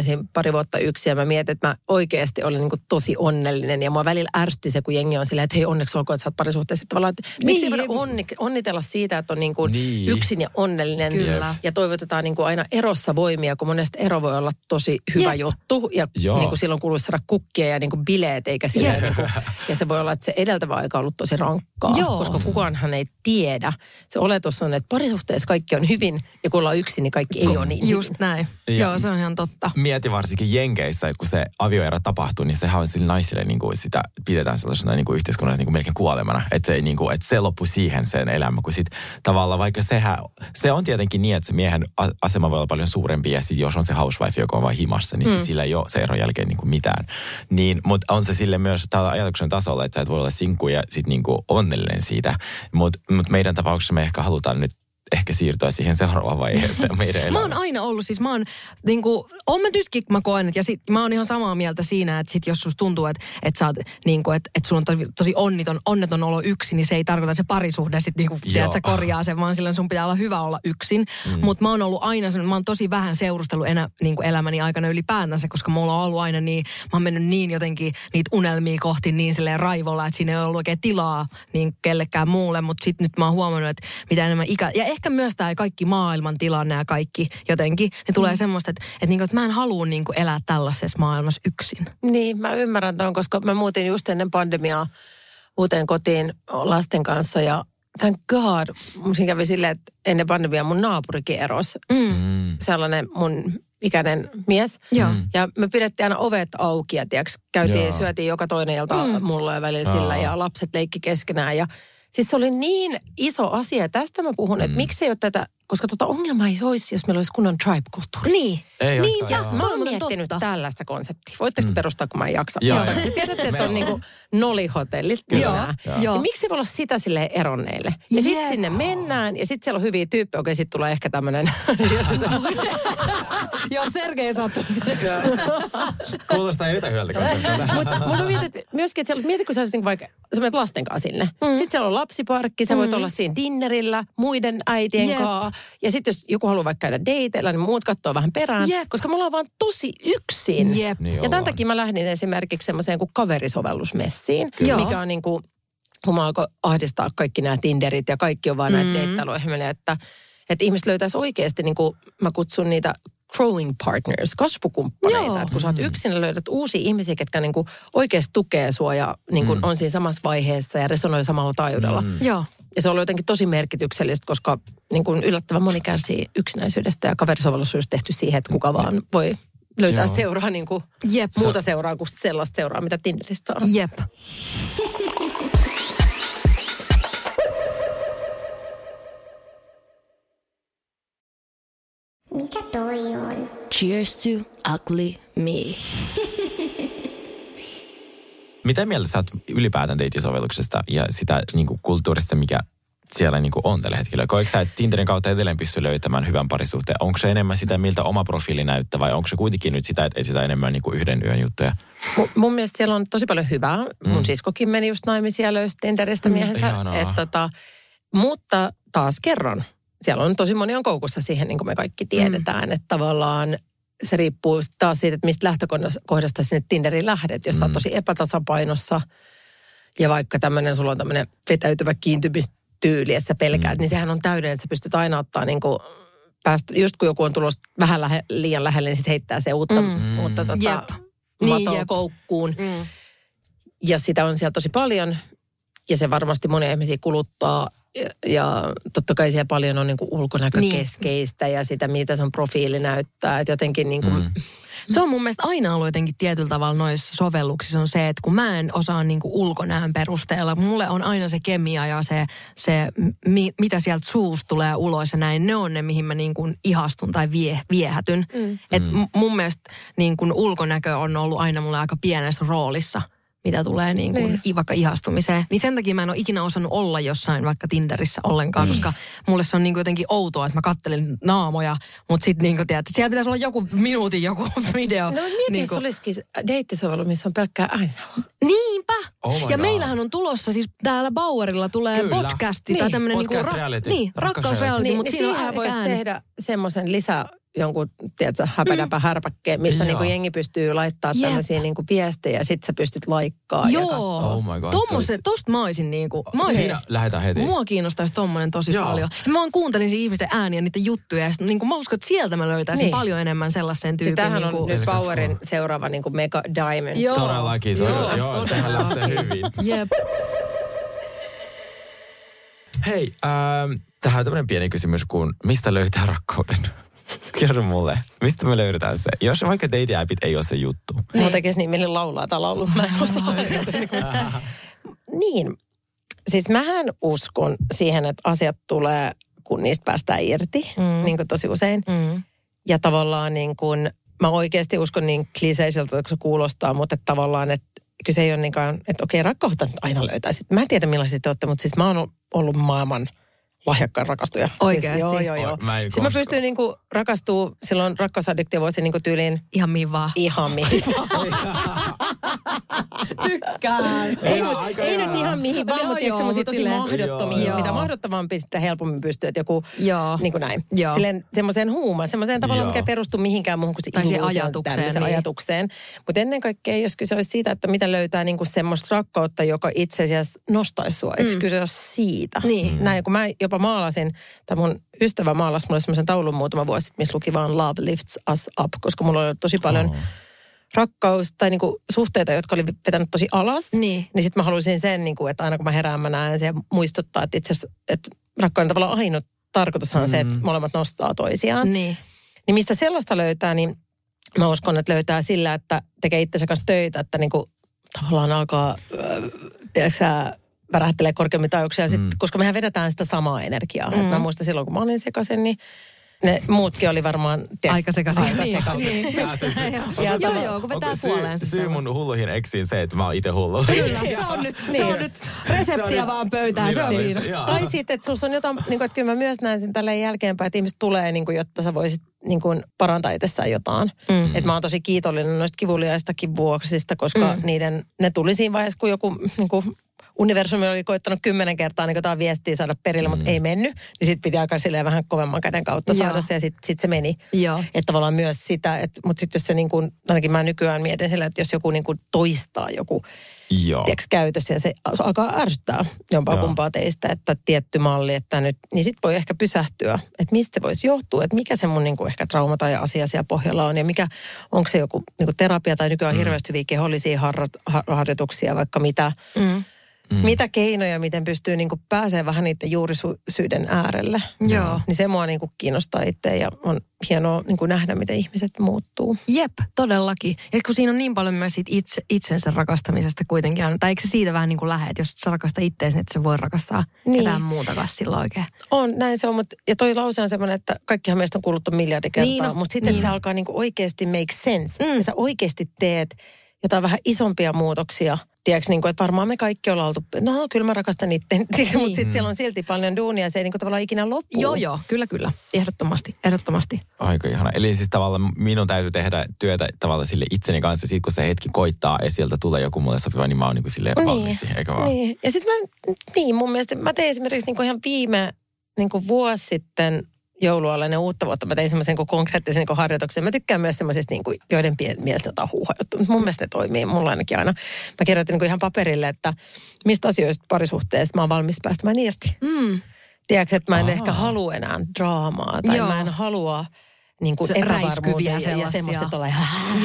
siinä pari vuotta yksi ja mä mietin, että mä oikeasti olin niin kuin tosi onnellinen ja mua välillä ärsytti se, kun jengi on silleen, että hei onneksi olkoon, että sä oot parisuhteessa. Että Tavallaan, että miksi ei voida onni, onnitella siitä, että on niin kuin Niin. yksin ja onnellinen Kyllä. ja toivotetaan niin kuin aina erossa voimia, kun monesti ero voi olla tosi hyvä Jep. juttu ja Joo. niin kuin silloin kuuluisi saada kukkia ja niin kuin bileet, eikä silleen, niin kuin, ja se voi olla, että se edeltävä aika on ollut tosi rankkaa, Joo. koska kukaanhan ei tiedä. Se oletus on, että parisuhteessa kaikki on hyvin ja kun ollaan yksin, niin kaikki ei ole niin Just näin. Ja- Joo, se on ihan totta. Mieti varsinkin Jenkeissä, että kun se avioero tapahtuu, niin sehän on sille naisille niin kuin sitä pidetään sellaisena niin kuin yhteiskunnassa niin kuin melkein kuolemana. Että se, ei niin kuin, että se loppui siihen sen elämä, kun sit tavallaan vaikka sehän, se on tietenkin niin, että se miehen asema voi olla paljon suurempi ja sit jos on se housewife, joka on vain himassa, niin sit sillä ei ole se eron jälkeen niin kuin mitään. Niin, mutta on se sille myös tällä ajatuksen tasolla, että sä et voi olla sinkku ja sit niin kuin onnellinen siitä. Mutta mut meidän tapauksessa me ehkä halutaan nyt ehkä siirtyä siihen seuraavaan vaiheeseen meidän Mä elämään. oon aina ollut, siis mä oon, niinku, oon mä nytkin, mä koen, että ja sit, mä oon ihan samaa mieltä siinä, että sit jos susta tuntuu, että, että sä oot, niinku, että, että sulla on tosi, tosi onniton, onneton olo yksin, niin se ei tarkoita, että se parisuhde sit niinku, tiedät, sä korjaa sen, vaan silloin sun pitää olla hyvä olla yksin. Mm. Mutta mä oon ollut aina, mä oon tosi vähän seurustellut enää niinku elämäni aikana ylipäätänsä, koska mulla on ollut aina niin, mä oon mennyt niin jotenkin niitä unelmia kohti niin silleen raivolla, että siinä ei ollut oikein tilaa niin kellekään muulle, mutta sitten nyt mä oon huomannut, että mitä enemmän ikä, ja ehkä myös tämä kaikki maailman tilanne ja kaikki jotenkin, niin tulee mm. semmoista, että, että, niinku, että mä en halua niinku elää tällaisessa maailmassa yksin. Niin, mä ymmärrän tuon, koska mä muutin just ennen pandemiaa uuteen kotiin lasten kanssa ja thank god, mun siinä kävi silleen, että ennen pandemiaa mun naapurikin erosi. Mm. Sellainen mun ikäinen mies. Joo. Ja me pidettiin aina ovet auki ja tiiäks, käytiin, Joo. syötiin joka toinen ilta mm. mulla ja välillä sillä ja lapset leikki keskenään. Ja siis se oli niin iso asia. Tästä mä puhun, että miksei ole tätä, koska tota ongelmaa ei olisi, jos meillä olisi kunnon tribe-kulttuuri. Niin. Ei niin, ja. Mä oon miettinyt totta. tällaista konseptia. Voitteko te perustaa, kun mä en jaksa? Joo, Joo. Te tiedätte, että on niinku nolihotellit. Joo, joo. Ja miksi ei voi olla sitä sille eronneille? Ja sitten sinne mennään ja sitten siellä on hyviä tyyppejä. Okei, sitten tulee ehkä tämmöinen. Joo, Sergei sattuu Kuulostaa yhtä hyvältä konseptilta. Mutta mut mä mietin myöskin, että siellä, mieti, kun sä olisit niinku vaikka, sä menet lasten kanssa sinne. Mm. Sitten siellä on lapsiparkki, sä voit olla siinä dinnerillä muiden äitien Jep. kanssa. Ja sitten jos joku haluaa vaikka käydä dateilla, niin muut katsoo vähän perään. Jep. Koska me ollaan vaan tosi yksin. Jep. Niin ja tämän takia mä lähdin esimerkiksi semmoiseen kuin kaverisovellusmessiin, Joo. mikä on niin kuin, kun mä alkoi ahdistaa kaikki nämä Tinderit ja kaikki on vaan mm. näitä deittailuohjelmia, että, että ihmiset löytäisi oikeasti, niin kuin mä kutsun niitä growing partners, kasvukumppaneita. Joo. Että kun sä oot yksin ja löydät uusia ihmisiä, ketkä niin kuin oikeasti tukee sua ja niin kuin on siinä samassa vaiheessa ja resonoi samalla taajuudella. Mm. Joo. Ja se on ollut jotenkin tosi merkityksellistä, koska niin kuin yllättävän moni kärsii yksinäisyydestä ja kaverisovellus on just tehty siihen, että kuka vaan voi löytää Joo. seuraa niin kuin Jep. muuta seuraa kuin sellaista seuraa, mitä Tinderistä saa. Jep. Mikä toi on? Cheers to ugly me. Mitä mieltä sä oot ylipäätään deittisovelluksesta ja sitä niin kuin kulttuurista, mikä siellä niin kuin on tällä hetkellä? Koetko sä, että Tinderin kautta edelleen pystyy löytämään hyvän parisuhteen? Onko se enemmän sitä, miltä oma profiili näyttää vai onko se kuitenkin nyt sitä, että etsitään enemmän niin kuin yhden yön juttuja? Mun, mun mielestä siellä on tosi paljon hyvää. Mun siskokin meni just naimisiin ja löysi Tinderistä miehensä. Ihanaa. Et, tota, mutta taas kerran, siellä on tosi moni on koukussa siihen, niin kuin me kaikki tiedetään, että tavallaan se riippuu taas siitä, että mistä lähtökohdasta sinne Tinderiin lähdet. Jos sä oot tosi epätasapainossa ja vaikka tämmöinen, sulla on tämmöinen vetäytyvä kiintymistyyli, että sä pelkäät, niin sehän on täydellinen, että sä pystyt aina ottaa niin kuin päästä, just kun joku on tulossa vähän lähe, liian lähelle, niin sitten heittää se uutta, mm. uutta tota. Niin, koukkuun. Mm. Ja sitä on siellä tosi paljon. Ja se varmasti monia ihmisiä kuluttaa. Ja, totta kai siellä paljon on niin kuin ulkonäkökeskeistä ja sitä, mitä sun profiili näyttää. Että jotenkin niin kuin, mm. Se on mun mielestä aina ollut jotenkin tietyllä tavalla noissa sovelluksissa on se, että kun mä en osaa niinku ulkonäön perusteella, mulle on aina se kemia ja se, se mi, mitä sieltä suusta tulee ulos ja näin, ne on ne, mihin mä niinku ihastun tai vie, viehätyn. Mm. Et m- mun mielestä niinku ulkonäkö on ollut aina mulle aika pienessä roolissa mitä tulee niin kuin, Niin. vaikka ihastumiseen. Niin sen takia mä en ole ikinä osannut olla jossain vaikka Tinderissä ollenkaan, mm. koska mulle se on niin kuin jotenkin outoa, että mä kattelen naamoja, mutta sitten niin kuin, tiedät, siellä pitäisi olla joku minuutin joku video. No mieti, niin niin jos olisikin deittisovellus, missä on pelkkää aina. Niinpä! Oh ja God. meillähän on tulossa siis täällä Bauerilla tulee Kyllä. podcasti Niin, tai tämmöinen niinku, podcast reality. niin, rakkausreality, Niin, mutta niin siinä on siihen voisi tehdä semmoisen lisä jonkun, tiedätkö, häpädäpä härpäkkeen, missä Joo. niinku jengi pystyy laittaa Jep. tämmöisiä niinku viestejä ja sit sä pystyt laikkaa. ja. Joo, Oh my God, Tommose, se olisi- tosta mä oisin niinku, mä oisin, Siinä lähdetään heti. Mua kiinnostaisi tommonen tosi Joo. paljon. Ja mä vaan kuuntelin siinä ihmisten ääniä, niiden juttuja. Ja sit, niin mä uskon, että sieltä mä löytäisin Niin. paljon enemmän sellaisen tyypin. Siis tämähän on niin nyt Powerin seuraava niinku Mega Diamond. Joo. Todellakin. Joo, Joo, joo, joo sehän lähtee hyvin. Jep. Hei, ähm, tähän on tämmöinen pieni kysymys kuin, mistä löytää rakkauden? Kerro mulle, mistä me löydetään se? Jos vaikka dating-appit ei ole se juttu. Mulla tekisi niin mieli laulaa tai laulu. Mä en osaa. niin. Siis mähän uskon siihen, että asiat tulee, kun niistä päästään irti, mm. niin kuin tosi usein. Mm. Ja tavallaan niin kuin, mä oikeasti uskon niin kliseiseltä, kun se kuulostaa, mutta että tavallaan, että kyse ei ole niinkään, että okei, rakkautta nyt aina löytäisi. Mä en tiedä millaisia te olette, mutta siis mä oon ollut maailman lahjakkaan rakastuja. Oikeasti? Siis, joo, joo, joo. Mä en Siis mä pystyn niinku rakastuu, silloin rakkausaddiktio voisi niinku tyyliin Ihan mihin vaan. ihan mihin Tykkään. ei, Joo, mut, aika ei nyt ihan mihin vaan, Joo, mutta joo, semmoisia mut tosi silleen- mahdottomia. Joo. Mitä mahdottomampi, sitä helpommin pystyy, että joku Joo. niin kuin näin. Joo. Silleen semmoiseen huumaan, semmoiseen tavallaan, Joo. mikä ei perustu mihinkään muuhun kuin se Tai ajatukseen, niin. ajatukseen. Mutta ennen kaikkea, jos kyse olisi siitä, että mitä löytää niin kuin semmoista rakkautta, joka itse asiassa nostaisi sua. Eikö kyse ole siitä? Niin. Näin, kun mä jopa maalasin, tai mun ystävä maalasi mulle semmoisen taulun muutama vuosi sitten, missä luki vaan Love lifts us up, koska mulla oli tosi paljon Oh. Rakkaus tai niinku suhteita, jotka oli vetänyt tosi alas. Niin. Niin sitten mä haluaisin sen, niinku, että aina kun mä herään, mä näen sen ja muistuttaa, että itse asiassa, että rakkauden tavallaan ainut tarkoitushan on se, että molemmat nostaa toisiaan. Niin. Niin mistä sellaista löytää, niin mä uskon, että löytää sillä, että tekee itsensä kanssa töitä, että niinku, tavallaan alkaa, äh, tiedätkö sä, värähtelee korkeammin taajuuksia, sit, koska mehän vedetään sitä samaa energiaa. Mm. Et mä muistan silloin, kun mä olin sekaisin, niin ne muutkin oli varmaan... tiedätkö, Aika sekaisin. Aika Niin. sekaisin. Niin. Ja Joo, sama- joo, kun vetää syy, puoleensa syy mun hulluihin eksiin se, että mä oon itse hullu. Kyllä, se on nyt, se on nyt reseptiä vaan pöytään, se on siinä. joo. Tai sitten, että sussa on jotain, niin kuin, että kyllä mä myös näen sen tälleen jälkeenpäin, että ihmiset tulee, niin kuin, jotta sä voisit niin kuin, parantaa itsessään jotain. Mm. Että mä oon tosi kiitollinen noista kivuliaistakin vuoksista, koska mm. niiden, ne tuli siinä vaiheessa, kun joku niin kuin, universumi oli koittanut kymmenen kertaa niin jotain viestiä saada perille, mutta ei mennyt. Niin sitten piti aika silleen vähän kovemman käden kautta Joo. saada se ja sitten sit se meni. Joo. Että tavallaan myös sitä, että, mutta sitten jos se niin kuin, ainakin mä nykyään mietin sillä, että jos joku niin kuin toistaa joku Joo. käytössä ja se alkaa ärsyttää jompaa Joo. kumpaa teistä, että tietty malli, että nyt, niin sitten voi ehkä pysähtyä, että mistä se voisi johtua, että mikä se mun niin kuin ehkä trauma tai asia siellä pohjalla on ja mikä, onko se joku niin kuin terapia tai nykyään mm. hirveästi hyviä kehollisia harjoituksia, vaikka mitä, Mm. Mm. mitä keinoja, miten pystyy niin pääsemään vähän niiden juurisyiden äärelle. Joo. Niin se mua niin kuin kiinnostaa itse ja on hienoa niin kuin nähdä, miten ihmiset muuttuu. Jep, todellakin. Ja kun siinä on niin paljon myös siitä itse, itsensä rakastamisesta kuitenkin. Tai eikö se siitä vähän niin kuin lähde, että jos sä rakastaa itseäsi, niin että sä voi rakastaa Niin. niin. ketään muutakaan silloin oikein. On, näin se on, mutta ja toi lause on semmoinen, että kaikkihan meistä on kuullut ton miljardi kertaa, Niin on, mutta sitten niin se alkaa niinku oikeasti make sense. Mm. Ja sä oikeasti teet jotain vähän isompia muutoksia. Tiedätkö, niin kuin, että varmaan me kaikki ollaan oltu, no kyllä mä rakastan itse, niin. mutta sitten siellä on silti paljon duunia, se ei niin kuin tavallaan ikinä loppu. Joo, joo, kyllä, kyllä. Ehdottomasti, ehdottomasti. Aika ihana. Eli siis tavallaan minun täytyy tehdä työtä tavallaan sille itseni kanssa. Sitten kun se hetki koittaa ja sieltä tulee joku mulle sopiva, niin mä oon niin kuin silleen valmis siihen, eikä vaan? Niin. Ja sitten mä, niin mun mielestä, mä tein esimerkiksi niin kuin ihan viime niin kuin vuosi sitten joulualla ennen uutta vuotta, mä tein semmoisen niin konkreettisen niin kuin harjoituksen. Mä tykkään myös semmoisista, niin kuin, joiden pien- mielestä jotain huuhajuttu. Mutta mun mielestä ne toimii, mulla ainakin aina. Mä kirjoitin niin kuin ihan paperille, että mistä asioista parisuhteessa mä oon valmis päästämään irti. Mm. Tiedätkö, että mä en Aa. ehkä halua enää draamaa tai Joo. mä en halua niin kuin Se epävarmuutta räiskyviä ja, ja semmoista, että ollaan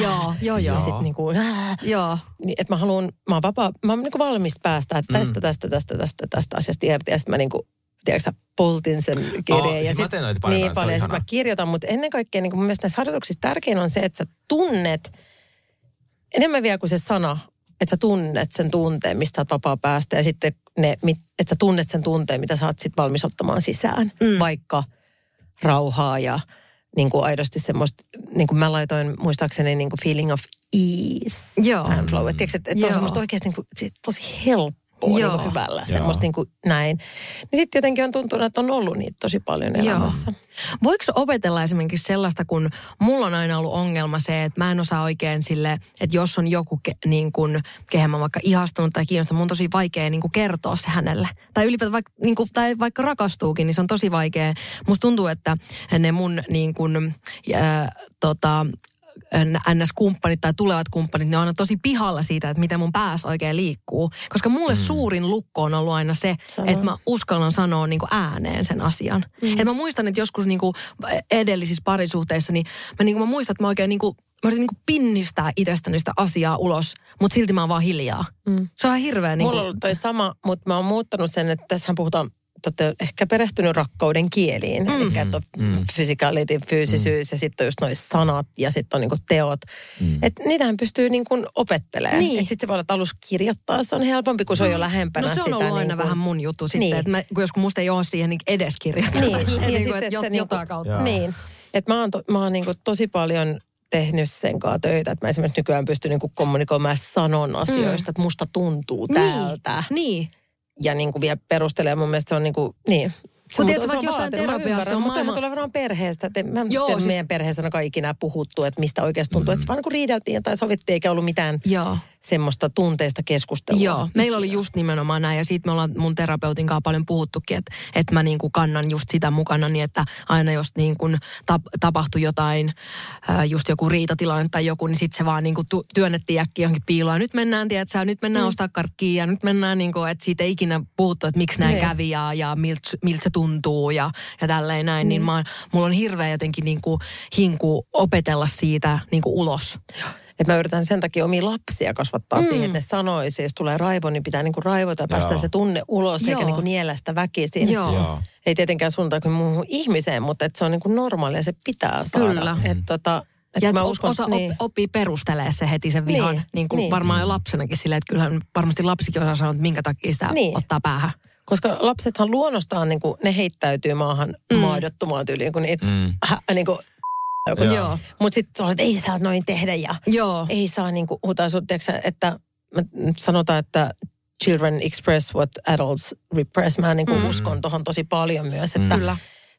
Joo, joo, ja joo. sitten niin kuin, Joo. niin, että mä haluan, mä oon vapaa, mä oon niin valmis päästä että tästä, tästä, tästä, tästä, tästä asiasta irti. Ja sitten mä niin kuin, tiedätkö poltin sen kirjeen. Aa, ja siis mä sit- teen noita paljon Niin paljon, mä kirjoitan, mutta ennen kaikkea niin mun mielestä näissä harjoituksissa tärkein on se, että sä tunnet, enemmän vielä kuin se sana, että sä tunnet sen tunteen, mistä sä oot vapaa päästä. Ja sitten ne, mit- että sä tunnet sen tunteen, mitä sä oot sit valmis ottamaan sisään. Mm. Vaikka rauhaa ja niin kuin aidosti semmoista, niin kuin mä laitoin muistaakseni niin kuin feeling of ease Joo. and flow. Et, tiedätkö, että, että on semmoista oikeasti niin kuin, tosi helppoa. Loppuu Joo. niin hyvällä. Joo. Semmoista niin kuin näin. Niin sitten jotenkin on tuntunut, että on ollut niitä tosi paljon elämässä. Voiko opetella esimerkiksi sellaista, kun mulla on aina ollut ongelma se, että mä en osaa oikein sille, että jos on joku, ke, niin kuin, kehen mä vaikka ihastunut tai kiinnostunut, mun on tosi vaikea niin kuin kertoa se hänelle. Tai ylipäätään vaikka, niin kuin, tai vaikka rakastuukin, niin se on tosi vaikea. Musta tuntuu, että ne mun niin kuin, äh, tota, NS-kumppanit tai tulevat kumppanit, ne on aina tosi pihalla siitä, että miten mun päässä oikein liikkuu. Koska mulle mm. suurin lukko on ollut aina se, Sano. että mä uskallan sanoa niin kuin ääneen sen asian. Mm. Et mä muistan, että joskus niin kuin edellisissä parisuhteissa, niin mä, niin kuin, mä muistan, että mä oikein niin kuin, mä yritin niin kuin pinnistää itsestäni sitä asiaa ulos, mutta silti mä oon vaan hiljaa. Mm. Se on ihan hirveä niin Mulla on kuin, ollut toi sama, mutta mä oon muuttanut sen, että tässähän puhutaan te olette ehkä perehtynyt rakkauden kieliin. Mm. Eli että on mm. physicality, fyysisyys mm. ja sitten on just noi sanat ja sitten on niinku teot. Mm. Että niitähän pystyy niinku opettelemaan. Niin. Että sitten se voi olla, että alussa kirjoittaa, se on helpompi, kun se on jo lähempänä No se on sitä. ollut aina niinku- vähän mun juttu sitten, Niin. että mä, kun jos kun musta ei ole siihen niin edes kirjoittaa. Niin, niin sitten, kuin, että että jot- se niinku- jotain kautta. Joo. Niin. Että mä oon, to, mä oon niinku tosi paljon tehnyt sen kanssa töitä, että mä esimerkiksi nykyään pystyn niinku kommunikoimaan sanon asioista, mm. että musta tuntuu tältä. Niin. Ja niinku vielä perustelee, mun mielestä se on niin. Se, Mut mutta tiedätkö, vaikka jossain terapiassa on Mutta maailman- tulee varmaan perheestä. Et en- Mä Joo, siis- meidän perheessä on ikinä puhuttu, että mistä oikeasti tuntuu. Mm. Että se vaan niin kuin riideltiin tai sovittiin, eikä ollut mitään Joo. Semmoista tunteista keskustelua. Joo, meillä oli just nimenomaan näin ja siitä me ollaan mun terapeutin kanssa paljon puhuttukin, että, että mä niin kuin kannan just sitä mukana niin, että aina jos niin kuin tap, tapahtui jotain, just joku riitatilanne tai joku, niin sitten se vaan niin kuin työnnettiin äkkiä johonkin piiloon. Nyt mennään, tiedätkö, nyt mennään mm. ostaa karkkia ja nyt mennään niin kuin, että siitä ei ikinä puhuttu, että miksi näin Niin. kävi ja, ja miltä miltä se tuntuu ja, ja tälleen näin. Mm. Niin mä, mulla on hirveä jotenkin niin kuin hinku opetella siitä niin kuin ulos. Että mä yritän sen takia omia lapsia kasvattaa mm. siihen, että ne sanoisi, jos tulee raivo, niin pitää niinku raivota ja päästä se tunne ulos, eikä Joo. niinku niellä sitä väkisin. Joo. Joo. Ei tietenkään suuntaan kuin muuhun ihmiseen, mutta että se on niinku normaalia ja se pitää saada. Kyllä. Että tota, et Ja mä uskon, osa niin. op, oppii perustelee se heti sen vihan. Niin, Niin, kuin niin. varmaan jo lapsenakin silleen, että kyllähän varmasti lapsikin osaa sanoa, että minkä takia sitä niin. ottaa päähän. Koska lapsethan luonnostaan, niin kuin, ne heittäytyy maahan mm. maadottomaan tyyliin, kun niitä Mm. hä, niin kuin, joku. Joo. Mutta sitten olet, ei saa noin tehdä ja Joo. ei saa niin kuin, huutaa sun, tiedätkö sä, että sanotaan, että children express what adults repress. Mä niin kuin mm. uskon tuohon tosi paljon myös, että Kyllä.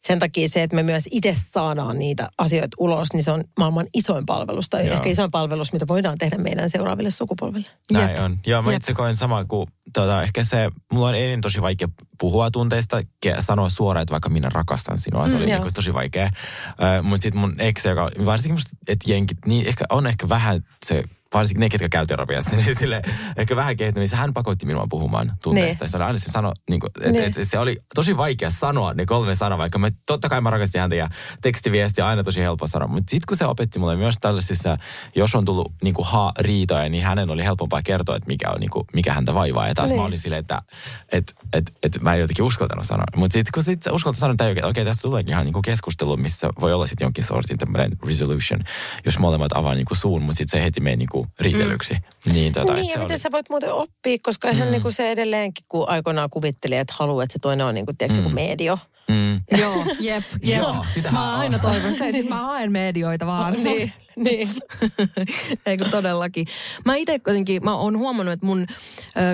Sen takia se, että me myös itse saadaan niitä asioita ulos, niin se on maailman isoin palvelus tai Joo. ehkä isoin palvelus, mitä voidaan tehdä meidän seuraaville sukupolville. Näin Jep. on. Joo, mä Jep. itse koen sama kuin, tota, ehkä se, mulla on ennen tosi vaikea puhua tunteista, ke- sanoa suoraan, että vaikka minä rakastan sinua, se Mm, oli joo. niinku tosi vaikea. Ö, Mutta sitten mun ex, joka, varsinkin musta, että jenkit, niin ehkä on ehkä vähän se, varsinkin ne, ketkä käy terapiassa, niin sille ehkä vähän kehittynyt, niin hän pakotti minua puhumaan tunteista. Niin. Se aina se sano, niin kuin, että Niin. et, se oli tosi vaikea sanoa ne kolme sanaa, vaikka mä, totta kai mä rakastin häntä ja tekstiviesti on aina tosi helppo sanoa. Mutta sitten kun se opetti mulle myös tällaisissa, jos on tullut niin kuin ha, riitoja, niin hänen oli helpompaa kertoa, että mikä, on, niin kuin, mikä häntä vaivaa. Ja taas Niin. mä olin silleen, että et, et, et, mä en jotenkin uskaltanut sanoa. Mutta sitten kun sit uskaltanut sanoa, että okei, okay, tästä tuleekin ihan niin kuin keskustelu, missä voi olla sitten jonkin sortin tämmöinen resolution, jos molemmat avaa niin kuin suun, mutta sitten se heti mene niin kuin riitelyksi. Mm. Niin, tota, niin, ja miten oli, sä voit muuten oppia, koska ihan mm. niin kuin se edelleenkin, kun aikoinaan kuvitteli, että haluaa, että se toinen on niin kuin, tiedätkö, mm. medio. Mm, Joo, jep, jep. Joo, mä on. aina toivon se, siis mä haen medioita vaan. niin, niin. Eikö todellakin. Mä itse kuitenkin, mä oon huomannut, että mun ö,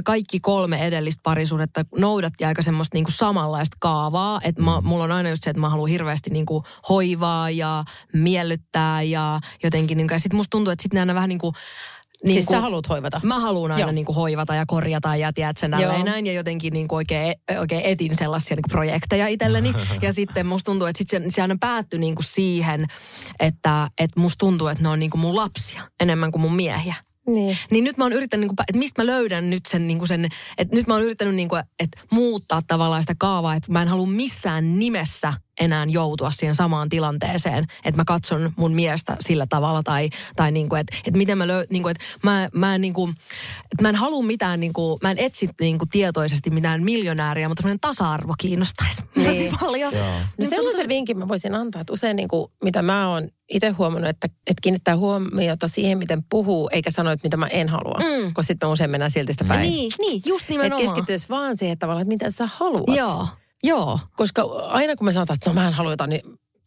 kaikki kolme edellistä parisuhdetta noudatti aika semmoista niinku samanlaista kaavaa. Että mä, mulla on aina just se, että mä haluan hirveästi niinku hoivaa ja miellyttää ja jotenkin. Niinku, ja sit musta tuntuu, että sit ne aina vähän niinku... Siis niinku- sä haluat hoivata. Mä haluan aina Joo. niin kuin hoivata ja korjata ja tiedät sen Joo. tälleen näin. Ja jotenkin niin kuin oikein, oikein etin sellaisia niin kuin projekteja itselleni. ja sitten musta tuntuu, että sit se, se aina päättyi niin kuin siihen, että, että musta tuntuu, että ne on niin kuin mun lapsia enemmän kuin mun miehiä. Niin. Niin nyt mä oon yrittänyt, niin kuin, että mistä mä löydän nyt sen, niin kuin sen että nyt mä oon yrittänyt niin kuin, että muuttaa tavallaan sitä kaavaa, että mä en halua missään nimessä enää joutua siihen samaan tilanteeseen, että mä katson mun miestä sillä tavalla tai, tai niin kuin, että, että miten mä löydän, niin kuin, että mä, mä, en, niin kuin, että mä en halua mitään, niin kuin, mä en etsi niin kuin tietoisesti mitään miljonääriä, mutta semmoinen tasa-arvo kiinnostaisi Niin. tosi paljon. Joo. No Nyt se on sellaisen vinkin mä voisin antaa, että usein niin kuin, mitä mä oon itse huomannut, että, että kiinnittää huomiota siihen, miten puhuu, eikä sano, että mitä mä en halua. Mm. Koska sitten me usein mennään silti sitä päin. Niin, niin, just Että nimenomaan. keskittyisi vaan siihen tavallaan, että mitä sä haluat. Joo, joo. Koska aina kun me sanotaan, että no mä en halua jotain, niin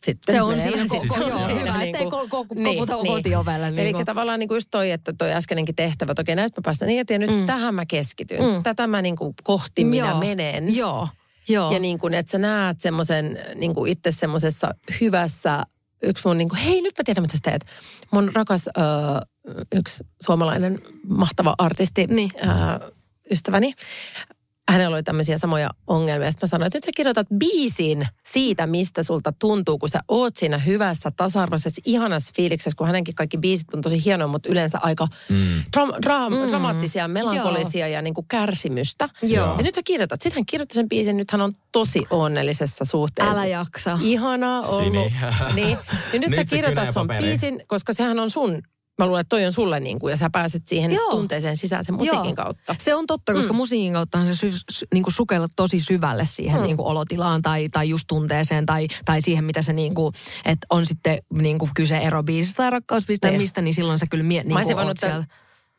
sitten Se on siinä, vähän ko- sit- ko- joo, siinä hyvä, ettei ko- ko- Niin, koputa niin. kotiovelle. Niin Eli kuin. tavallaan niin kuin just toi, että toi äskeinenkin tehtävä, että okei näistä mä päästän irti ja nyt mm. tähän mä keskityn. Mm. Tätä mä niin kuin kohti minä Joo. menen. Joo, joo. Ja niin kuin, että sä näet semmoisen niin kuin itse semmoisessa hyvässä, yksi mun niin kuin, hei nyt mä tiedän mitä sä teet. Mun rakas ö, yksi suomalainen mahtava artisti, Niin. ö, ystäväni, hänellä oli tämmöisiä samoja ongelmia. Sitten mä sanoin, että nyt sä kirjoitat biisin siitä, mistä sulta tuntuu, kun sä oot siinä hyvässä, tasa-arvoisessa, ihanassa fiiliksessä, kun hänenkin kaikki biisit on tosi hienoja, mutta yleensä aika mm. dra- dra- mm. dramaattisia, melankolisia ja niin kuin kärsimystä. Joo. Ja nyt sä kirjoitat. Sitten hän kirjoitti sen biisin, nyt hän on tosi onnellisessa suhteessa. Älä jaksa. Ihanaa ollut. Sini. niin. Ja nyt, Nyt sä se kirjoitat sun biisin, koska sehän on sun, mä luulen, että toi on sulle niin kuin, ja sä pääset siihen Joo. tunteeseen sisään sen musiikin Joo. kautta. Se on totta, koska mm. musiikin kauttahan se sy, sy, niin kuin sukella tosi syvälle siihen mm. niin kuin olotilaan tai, tai just tunteeseen tai, tai siihen, mitä se niin kuin, että on sitten niin kuin kyse erobiisistä tai rakkausbiisistä tai Niin. mistä, niin silloin sä kyllä mie, niin Mä kuin voinut siellä. tämän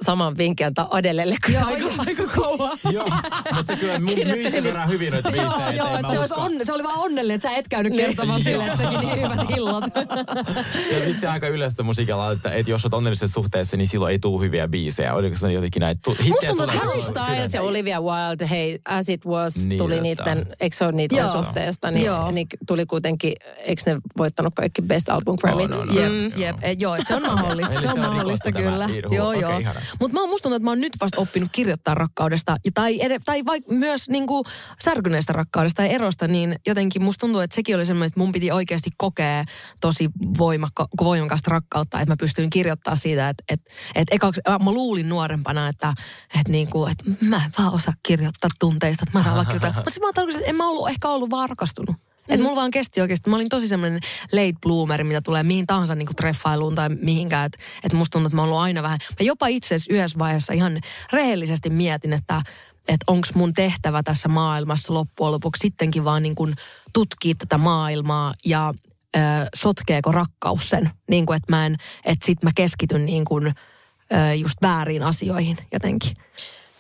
saman vinkin antaa Adelelle, kun se Joo, aika, joo. aika kauan. Joo, mutta se kyllä mu- myi sen verran hyvin noita biisejä, Joo, joo, se, olisi usko. on, se oli vaan onnellinen, että sä et käynyt kertomaan Joo. sille, että teki niin hyvät hillot. Se on vissi aika yleistä musiikilla, että, että jos olet onnellisessa suhteessa, niin silloin ei tule hyviä biisejä. Oliko se jotenkin näin? Tu- hittejä tuntuu, että Harry se Styles ja. Olivia Wilde, hei, As It Was, Niin, tuli että- niiden, eikö se ole niiden Joo. suhteesta, niin, Joo. niin tuli kuitenkin, eikö ne voittanut kaikki Best Album Grammit? On, on, on. Jep, Joo. jep, eh, joo, se on mahdollista, se on se mahdollista kyllä. Joo, joo. Mutta mä oon musta tuntuu, että mä oon nyt vasta oppinut kirjoittaa rakkaudesta, ja tai, ed- tai vaikka myös niinku särkyneestä rakkaudesta ja erosta, niin jotenkin musta tuntuu, että sekin oli semmoinen, että mun piti oikeasti kokea tosi voimakka, voimakasta rakkautta, että mä pystyin kirjoittaa siitä, että, että, että ekaksi, mä luulin nuorempana, että, että, niinku, että mä en vaan osaa kirjoittaa tunteista, että mä saan vaan kirjoittaa. Mutta mä tarkoitan, että en mä ollut ehkä ollut vaan rakastunut. Mm. Että mulla vaan kesti oikeasti. Mä olin tosi semmoinen late bloomer, mitä tulee mihin tahansa niin treffailuun tai mihinkään. Että et musta tuntuu, että mä oon ollut aina vähän. Mä jopa itse asiassa yhdessä vaiheessa ihan rehellisesti mietin, että että onko mun tehtävä tässä maailmassa loppujen lopuksi sittenkin vaan niin kuin tutkia tätä maailmaa ja ö, sotkeeko rakkaus sen. Niin kuin, että mä en, että sit mä keskityn niin kuin, ö, just väärin asioihin jotenkin.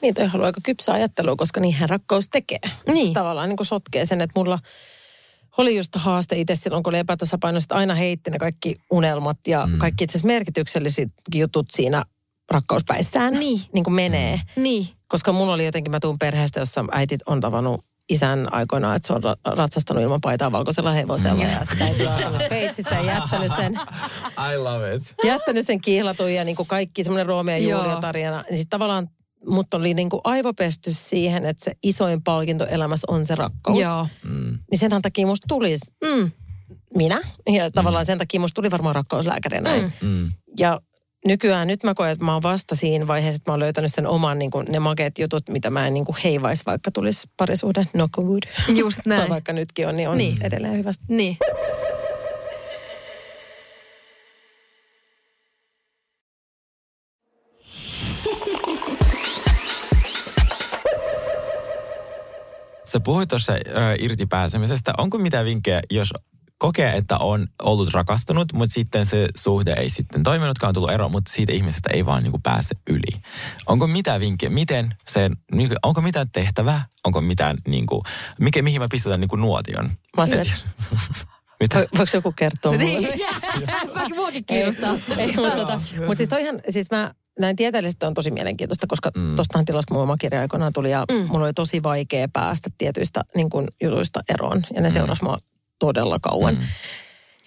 Niin, toi on aika kypsä ajattelu, koska niinhän rakkaus tekee. Niin. Tavallaan niin kuin sotkee sen, että mulla oli just haaste itse silloin, kun oli epätasapainoiset, aina heitti ne kaikki unelmat ja mm. kaikki itse asiassa merkitykselliset jutut siinä rakkauspäissään niin. Niin kuin menee. Niin. Koska mulla oli jotenkin, mä tuun perheestä, jossa äitit on tavannut isän aikoinaan, että se on ra- ratsastanut ilman paitaa valkoisella hevosella ja sitä asunut Sveitsissä ja jättänyt sen, I love it. jättänyt sen kihlatun ja niin kuin kaikki semmoinen Roomeo ja. Julia tarina. Niin sitten tavallaan mut oli niin kuin aivopesty siihen, että se isoin palkinto elämässä on se rakkaus. Joo. Mm. Niin sen takia musta tuli Mm. minä. Ja tavallaan sen takia musta tuli varmaan rakkauslääkärinä. Mm. Mm. Ja nykyään, nyt mä koen, että mä oon vasta siinä vaiheessa, että mä oon löytänyt sen oman, niin kuin, ne makeat jutut, mitä mä en niin kuin heivaisi, vaikka tulisi parisuhde, knock on wood. Just näin. tai vaikka nytkin on, niin on niin. edelleen hyvästä. Niin. Sä puhuit tuossa irti pääsemisestä. Onko mitään vinkkejä, jos kokee, että on ollut rakastunut, mutta sitten se suhde ei sitten toiminutkaan, on tullut ero, mutta siitä ihmisestä ei vaan niin kuin pääse yli. Onko mitään vinkkejä, miten sen, niin kuin, onko mitään tehtävää, onko mitään, niin kuin, mikä, mihin mä pistetään niin kuin nuotion? Mä Et- Mitä? vo- voiko joku kertoa mulle? Niin. Mäkin muakin kiinnostaa. Ei, ei, mutta, tota, mutta siis toihan, siis mä näin tieteellisesti on tosi mielenkiintoista, koska Mm. mm. tuostahan tilasta mun oma kirja aikoinaan tuli ja mm. mulla oli tosi vaikea päästä tietyistä niin kuin, jutuista eroon ja ne mm. seurasi mua todella kauan. Mm.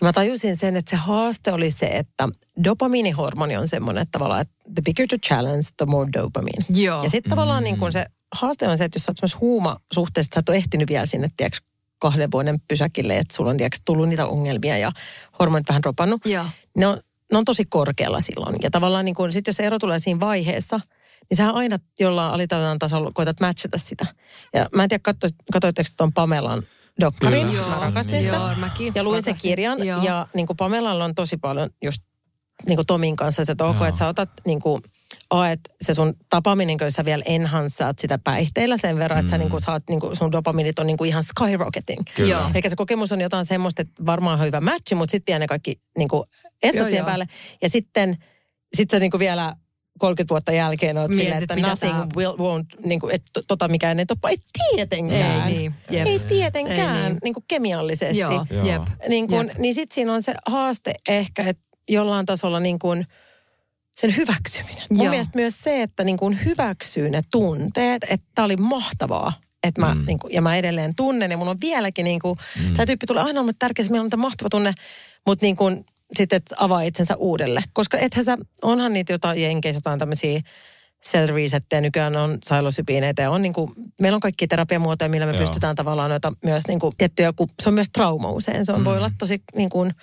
Ja mä tajusin sen, että se haaste oli se, että dopamiinihormoni on semmoinen, että tavallaan, että the bigger the challenge, the more dopamine. Joo. Ja sitten tavallaan niin kuin se haaste on se, että jos sä oot semmoisessa huumasuhteessa, sä et ole ehtinyt vielä sinne, tiedätkö, kahden vuoden pysäkille, että sulla on tiedätkö, tullut niitä ongelmia ja hormonit vähän dropannut. Joo. Ne on, ne on tosi korkealla silloin. Ja tavallaan niin kuin, sit jos se ero tulee siinä vaiheessa, niin sähän aina jollain alitajunnan tasolla koetat matchata sitä. Ja mä en tiedä, katso, katsoitteko tuon Pamelan dokkarin. Kyllä. Mä rakastin sitä. Joo, mäkin Ja luin sen kirjan. Joo. Ja niin kuin Pamelalla on tosi paljon just niin kuin Tomin kanssa se, että ok, Joo. että sä otat niin kuin, a, että se sun tapaaminen, kun sä vielä enhanssaat sitä päihteillä sen verran, että sä niin kuin, saat, niin kuin, sun dopaminit on niin kuin ihan skyrocketing. Kyllä. Joo. Eli se kokemus on jotain semmoista, että varmaan on hyvä matchi, mutta sitten vielä ne kaikki niin kuin, Joo, siihen joo. päälle. Ja sitten sit sä niin kuin vielä 30 vuotta jälkeen oot silleen, että nothing tää- will, won't, niin kuin, että tota mikään ei toppa. Ei tietenkään. Ei niin, jep. Ei tietenkään, Ei niin. niin kuin kemiallisesti. Joo, Joo. jep. Niin, kun, Jep. niin sitten siinä on se haaste ehkä, että jollain tasolla niin kuin sen hyväksyminen. Mun Joo. mielestä myös se, että niin kuin hyväksyy ne tunteet, että tämä oli mahtavaa. Että mä, mm. niin kuin, ja mä edelleen tunnen ja mulla on vieläkin niin kuin, mm. tämä tyyppi tulee aina olla tärkeä, meillä on tämä mahtava tunne, mutta niin kuin, sitten et avaa itsensä uudelle. Koska ethän sä, onhan niitä jotain jenkeissä, jotain tämmöisiä cell nykyään on sailosypiineitä ja on niin kuin, meillä on kaikki terapiamuotoja, millä me Joo. pystytään tavallaan noita myös niin kuin, tiettyjä, kun se on myös trauma usein. Se on, mm. voi olla tosi niin kuin,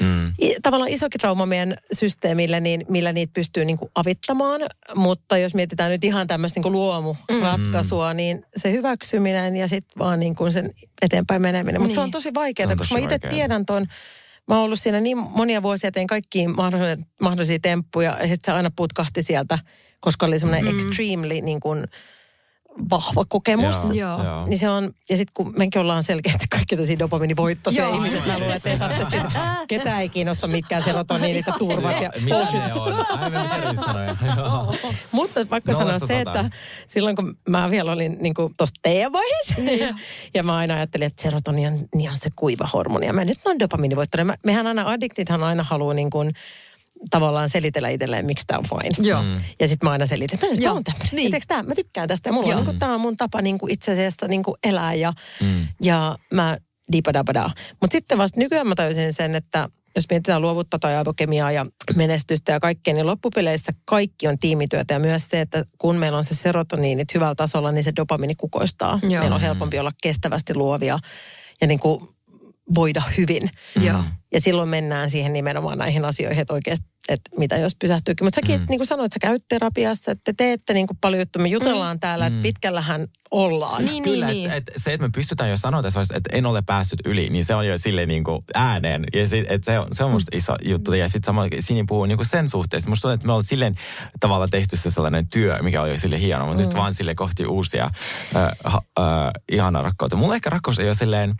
Mm. tavallaan isokin trauma meidän systeemille, niin millä niitä pystyy niin kuin avittamaan. Mutta jos mietitään nyt ihan tämmöistä niin luomuratkaisua, niin se hyväksyminen ja sitten vaan niin kuin sen eteenpäin meneminen. Mutta se on Niin. tosi vaikeaa, koska mä itse tiedän ton. Mä oon ollut siinä niin monia vuosia, tein mahdollisia, mahdollisia temppuja ja sitten se aina putkahti sieltä, koska oli semmoinen mm. extremely niin kuin vahva kokemus. Joo. Joo. Niin se on, ja sitten kun mekin ollaan selkeästi kaikki tosi dopaminivoittoisia Joo. ihmiset, mä luulen, että ei tarvitse ketään ei kiinnosta mitkään serotoniinit ja turvat ja Mitä ne on? Aivan. Mutta pakko sanoa se, että silloin kun mä vielä olin niin tuossa teevaiheessa, ja mä aina ajattelin, että serotoni on, niin on se kuiva hormoni, ja mä nyt on dopaminivoittoinen. Mä, mehän aina addiktithan aina haluaa niin kuin, tavallaan selitellä itselleen, miksi tämä on fine. Joo. Mm. Ja sitten mä aina selitän, että mä nyt Joo, on tämmöinen. niin. Tää, mä tykkään tästä ja mulla on niin tämä on mun tapa niin kuin itse asiassa niin kuin elää ja, Mm. ja mä diipadabadaa. Mutta sitten vasta nykyään mä tajusin sen, että jos mietitään luovuutta tai aivokemiaa ja menestystä ja kaikkea, niin loppupeleissä kaikki on tiimityötä. Ja myös se, että kun meillä on se serotoniinit hyvällä tasolla, niin se dopamini kukoistaa. Joo. Meillä on helpompi olla kestävästi luovia ja niin kuin voida hyvin. Joo. Ja silloin mennään siihen nimenomaan näihin asioihin, että oikeasti, että mitä jos pysähtyykin. Mutta säkin, mm. niin kuin sanoit, sä käyt terapiassa, että te teette niin kuin paljon juttuja. Me jutellaan mm. täällä, että pitkällähän ollaan. Niin, Kyllä, niin, et, niin. et se, että me pystytään jo sanoa tässä vaiheessa, että en ole päässyt yli, niin se on jo sille niin kuin ääneen. Ja sit, et se, on, se on musta iso juttu. Ja sitten sama Sini puhuu niin kuin sen suhteessa. Musta tuntuu, että me ollaan silleen tavalla tehty se sellainen työ, mikä oli jo sille hieno, mutta mm. nyt vaan sille kohti uusia äh, äh, ihana rakkautta. Mulla ehkä rakkaus ei ole silleen,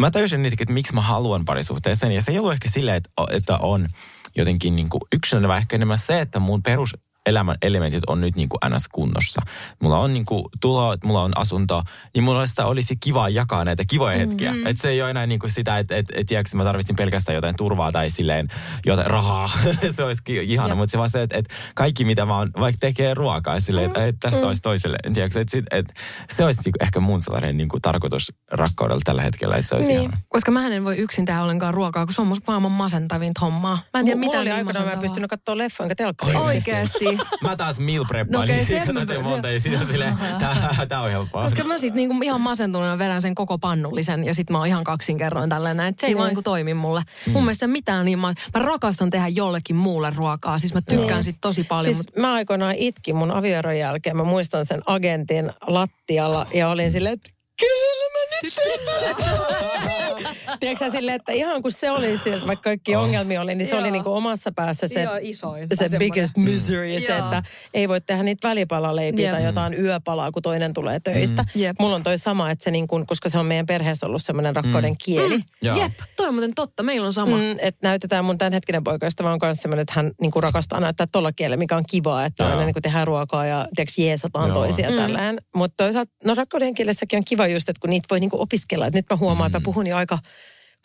mä tajusin niitäkin, että miksi mä haluan parisuhteeseen. Ja se ei ollut ehkä silleen, että, että on jotenkin niin yksilönä, vaan ehkä enemmän se, että mun perus elämän elementit on nyt niin kuin ns. kunnossa. Mulla on niin kuin tulo, mulla on asunto, niin mulla sitä olisi kiva jakaa näitä kivoja hetkiä. Mm-hmm. Että se ei ole enää niin kuin sitä, että et, et, tiedätkö, mä tarvitsin pelkästään jotain turvaa tai silleen jotain rahaa. se olisikin ihana, mutta se vaan se, että et kaikki mitä mä oon, vaikka tekee ruokaa silleen, että et tästä olisi toiselle. Tiedätkö, että sit, et, se olisi niin kuin ehkä mun sellainen niin kuin tarkoitus rakkaudella tällä hetkellä, että se olisi Niin. ihana. Koska mä en voi yksin tehdä ollenkaan ruokaa, kun se on musta maailman masentavinta hommaa. Mä en tiedä, Mulla mitä oli niin aikana, mä en pystynyt katsoa leffoa enkä telkkaria. Mä taas meal preppaan, No okei, niin mä- tein monta ja sitten silleen, tää, tää on helppoa. Koska mä siis niinku ihan masentuneena vedän sen koko pannullisen ja sit mä oon ihan kaksinkerroin tällainen, että se ei Niin. vaan niinku toimi mulle. Mun mielestä mitään niin, mä, mä rakastan tehdä jollekin muulle ruokaa. Siis mä tykkään sit tosi paljon. Siis mut, mä aikoinaan itkin mun avioeron jälkeen. Mä muistan sen agentin lattialla ja olin silleen, että kyllä mä nyt Tiedätkö sä silleen, että ihan kun se oli sieltä, vaikka kaikki ongelmia oli, niin se Joo. oli niinku omassa päässä se, Joo, isoin. se Tai biggest semmoinen. misery. Ja se, Joo. että ei voi tehdä niitä välipalaleipiä Jep. tai jotain yöpalaa, kun toinen tulee töistä. Jep. Mulla on toi sama, että se niin kuin, koska se on meidän perheessä ollut semmoinen rakkauden kieli. Joo. Jep, toi on muuten totta. Meillä on sama. Mm, että näytetään mun tämänhetkinen poikaystävä on myös semmoinen, että hän niin kuin rakastaa näyttää tuolla kielellä, mikä on kivaa, että Joo. aina niin kuin tehdään ruokaa ja tiiäks, jeesataan Joo. toisia mm. tällään. Mutta toisaalta, no rakkauden kielessäkin on kiva just, että kun niitä voi niin kuin opiskella. Että nyt mä huomaan, mm. että mä puhun jo aika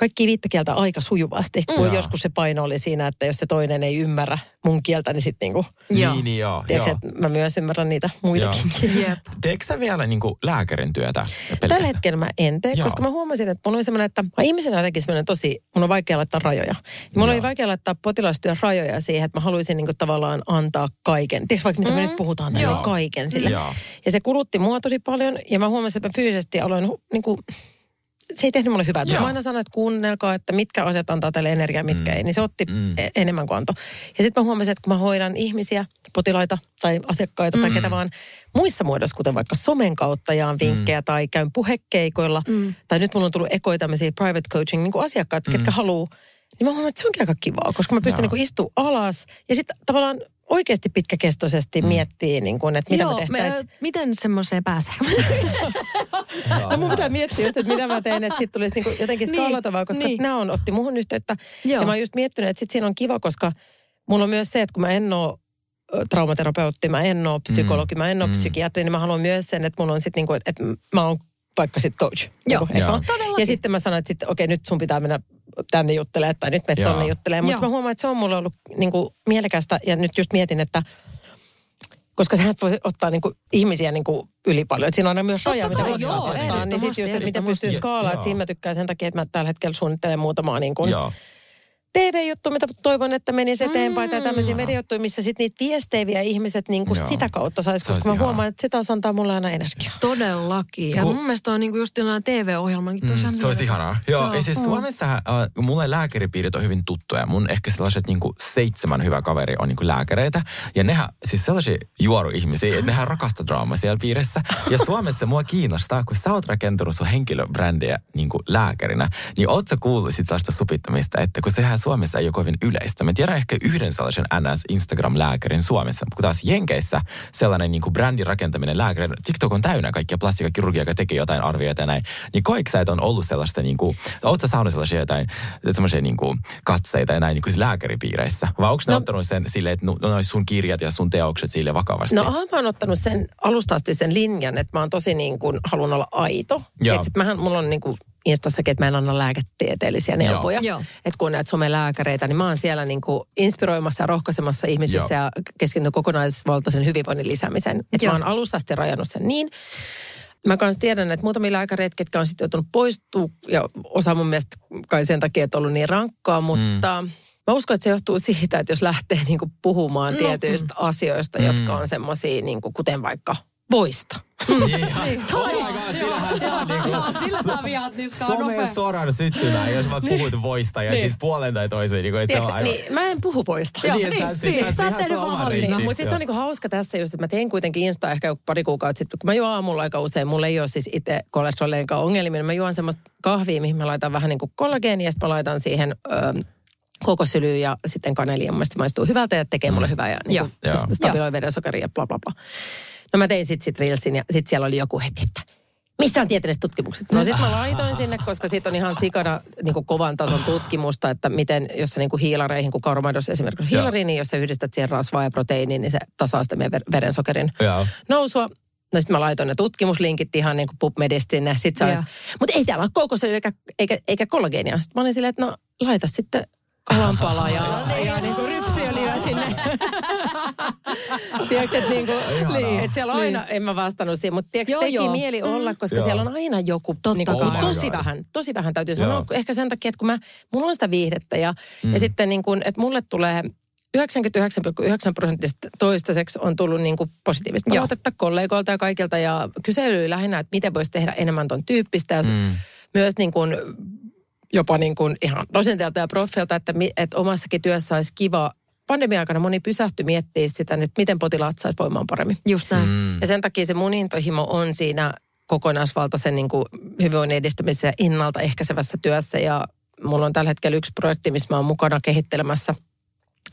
kaikki viittä kieltä aika sujuvasti, kun Joo. joskus se paino oli siinä, että jos se toinen ei ymmärrä mun kieltä, niin sitten niinku, Joo. Niin, niin joo. tiedätkö, joo. että mä myös ymmärrän niitä muitakin. Jep. Teekö sä vielä niin kuin lääkärin työtä? Tällä pelkästään? hetkellä mä en tee, Joo. koska mä huomasin, että mulla oli semmoinen, että mä ihmisenä jotenkin semmoinen tosi, mun on vaikea laittaa rajoja. Ja mulla Joo. oli vaikea laittaa potilastyön rajoja siihen, että mä haluaisin niinku tavallaan antaa kaiken. Tiedätkö vaikka mitä me nyt puhutaan tälle Joo. kaiken sille. Joo. Ja se kulutti mua tosi paljon ja mä huomasin, että mä fyysisesti aloin niinku, se ei tehnyt mulle hyvää. Joo. Mä aina sanoin, että kuunnelkaa, että mitkä asiat antaa tälle energiaa, mitkä mm. ei. Niin se otti Mm. mm. enemmän kuin antoi. Ja sitten mä huomasin, että kun mä hoidan ihmisiä, potilaita tai asiakkaita mm. tai ketä vaan muissa muodossa, kuten vaikka somen kautta jaan vinkkejä mm. tai käyn puhekeikoilla. Mm. Tai nyt mulla on tullut ekoja tämmöisiä private coaching niin asiakkaat, mm. ketkä haluaa. Niin mä huomaan, että se onkin aika kivaa, koska mä pystyn niin istumaan alas ja sitten tavallaan oikeasti pitkäkestoisesti mm. miettiä, niin kuin, että mitä Joo, me tehtäisiin. me, miten semmoiseen pääsee? No mun pitää miettiä just, että mitä mä teen, että siitä tulisi niinku jotenkin Niin, skaalatavaa, koska niin. nämä on, otti muhun yhteyttä. Joo. Ja mä oon just miettinyt, että sit siinä on kiva, koska mulla on myös se, että kun mä en oo traumaterapeutti, mä en ole psykologi, mä en ole Mm. psykiatri, niin mä haluan myös sen, että mulla on sitten niinku, että että mä oon vaikka sit coach. Joo. Joo. Ja sitten mä sanoin, että sitten okei, nyt sun pitää mennä tänne juttelemaan tai nyt me tonne juttelemaan. Mutta mä huomaan, että se on mulle ollut niinku mielekästä ja nyt just mietin, että koska sä et voi ottaa niinku ihmisiä niinku yli paljon. Et siinä on aina myös raja, mitä voi ottaa. Niin sitten just, että miten pystyy skaalaamaan. Että siinä mä tykkään sen takia, että mä tällä hetkellä suunnittelen muutamaa niinku. TV-juttu, mitä toivon, että menisi eteenpäin, tai tämmöisiä Mm. mediajuttuja, missä sitten niitä viesteiviä ihmiset niin kuin sitä kautta saisi, koska mä huomaan, että se taas antaa mulle aina energiaa. Todellakin. Ja mun mielestä on niinku just tällainen TV-ohjelmankin tosi Mm, se olisi ihanaa. Joo, ja siis Suomessa äh, mulle lääkäripiirit on hyvin tuttuja. Mun ehkä sellaiset niinku seitsemän hyvä kaveri on niinku lääkäreitä. Ja nehän, siis sellaisia juoruihmisiä, että nehän rakastaa draamaa siellä piirissä. Ja Suomessa mua kiinnostaa, kun sä oot rakentanut sun henkilöbrändiä niinku lääkärinä, niin oot sä kuullut sit sellaista supittamista, että kun sehän Suomessa ei ole kovin yleistä. Mä tiedän ehkä yhden sellaisen NS Instagram-lääkärin Suomessa, kun taas Jenkeissä sellainen niinku brändin rakentaminen lääkärin, TikTok on täynnä kaikkia plastiikkakirurgia, joka tekee jotain arvioita ja näin. Niin koiko sä, että on ollut sellaista, niinku, oot sä saanut sellaisia jotain, semmoisia niinku katseita ja näin niinku lääkäripiireissä? Vai onko ne No- ottanut sen silleen, että no, noi sun kirjat ja sun teokset sille vakavasti? No mä oon ottanut sen alusta asti sen linjan, että mä oon tosi niin kuin, haluan olla aito. Joo. Tiedätkö, että mähän, mulla on niin kuin Instassakin, että mä en anna lääketieteellisiä neuvoja. Että kun näitä somelääkäreitä, niin mä oon siellä niin kuin inspiroimassa ja rohkaisemassa ihmisissä Joo. ja keskityn kokonaisvaltaisen hyvinvoinnin lisäämiseen. Että mä oon alusta asti rajannut sen niin. Mä kans tiedän, että muutamia lääkäreitä, ketkä on sitten joutunut poistua, ja osa mun mielestä kai sen takia, että on ollut niin rankkaa, mutta mä uskon, että se johtuu siitä, että jos lähtee niinku puhumaan No, tietyistä asioista, jotka on semmoisia, niinku, kuten vaikka voista. Niin, oh my god, sillähän saa niinku Sillä saa vihat niskaan someen nopea. soran syttymään, jos mä puhut voista ja Niin. sit puolen tai toisen, niin, se on Tiedätkö, aivan... niin, mä en puhu voista. Joo, Niin, niin, sä- niin. sä- oot tehnyt vaan. Mutta sitten on niinku hauska tässä just, että mä tein kuitenkin Insta ehkä joku pari kuukautta sitten, kun mä juon aamulla aika usein. Mulla ei ole siis itse kolesterolienkaan ongelmia. niin Mä juon semmoista kahvia, mihin mä laitan vähän niin kuin kollageenia ja sitten mä laitan siihen... Ö, kokosylyä ja sitten kanelia. Mun mielestä se maistuu hyvältä ja tekee mulle hyvää ja niin kuin, stabiloi verensokeria ja bla bla bla. No mä tein sitten sit Reelsin ja sitten siellä oli joku heti, että missä on tieteelliset tutkimukset? No sitten mä laitoin sinne, koska siitä on ihan sikana niin kuin kovan tason tutkimusta, että miten, jos sä niin kuin hiilareihin, kun karmaidos esimerkiksi hiilariin, niin jos sä yhdistät siihen rasvaa ja proteiiniin, niin se tasaa sitä meidän ver- verensokerin Joo. nousua. No sitten mä laitoin ne tutkimuslinkit ihan niin kuin PubMedista sinne. Sit sä mutta ei täällä ole kokosyöjä eikä, eikä, eikä kollageenia. Sitten mä olin silleen, että no laita sitten kalanpala ja, ja niin kuin rypsiöljyä sinne. tiedätkö, että niin Ihanaa. niin, että siellä on aina, en mä vastannut siihen, mutta tiedätkö, Joo, teki joo. mieli olla, koska Joo. siellä on aina joku, Totta niin Oh tosi God. vähän, tosi vähän täytyy Joo. sanoa, ehkä sen takia, että kun mä, mulla on sitä viihdettä ja, mm. ja sitten niin kuin, että mulle tulee 99,9 prosenttista toistaiseksi on tullut niin kuin positiivista Joo. palautetta kollegoilta ja kaikilta ja kyselyä lähinnä, että miten voisi tehdä enemmän ton tyyppistä ja Mm. myös niin kuin jopa niin kuin ihan dosentilta ja proffilta, että, että omassakin työssä olisi kiva. Pandemia-aikana moni pysähtyi miettiä sitä nyt, miten potilaat saisi voimaan paremmin. Just näin. Mm. Ja sen takia se mun intohimo on siinä kokonaisvaltaisen niin kuin hyvinvoinnin edistämisessä ja ennaltaehkäisevässä työssä. Ja mulla on tällä hetkellä yksi projekti, missä mä oon mukana kehittelemässä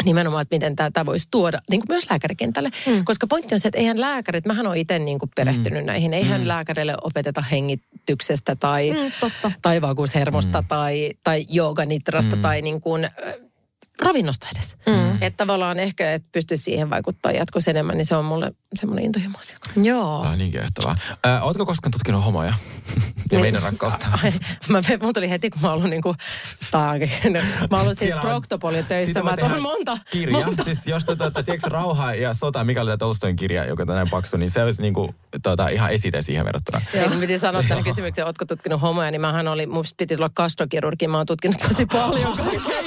nimenomaan, että miten tätä voisi tuoda niin kuin myös lääkärikentälle. Mm. Koska pointti on se, että eihän lääkärit, mähän olen itse niin kuin perehtynyt mm. näihin, eihän mm. lääkärille opeteta hengityksestä tai, Mm, totta. tai vakuushermosta mm. tai, tai jooganitrasta mm. tai niin kuin, ravinnosta edes. Mm. Että tavallaan ehkä, että pystyisi siihen vaikuttaa jatkossa enemmän, niin se on mulle semmoinen intohimo asia. Joo. Ah, niin kiehtovaa. Äh, ootko koskaan tutkinut homoja? ja Niin. meidän rakkautta? Ai, mä, mun tuli heti, kun mä ollut niinku, taake, mä ollut siis on- Proctopolin töissä, mä tehdä monta, Kirja. monta Siis jos te, te, tiedätkö, Rauha ja sota, mikä oli tämä Tolstoin kirja, joka on näin paksu, niin se olisi niinku, tota, ihan esite siihen verrattuna. Ja kun piti sanoa tämän kysymyksen, ootko tutkinut homoja, niin mähän oli, musta piti tulla kastrokirurgi, mä oon tutkinut tosi paljon kaikkea.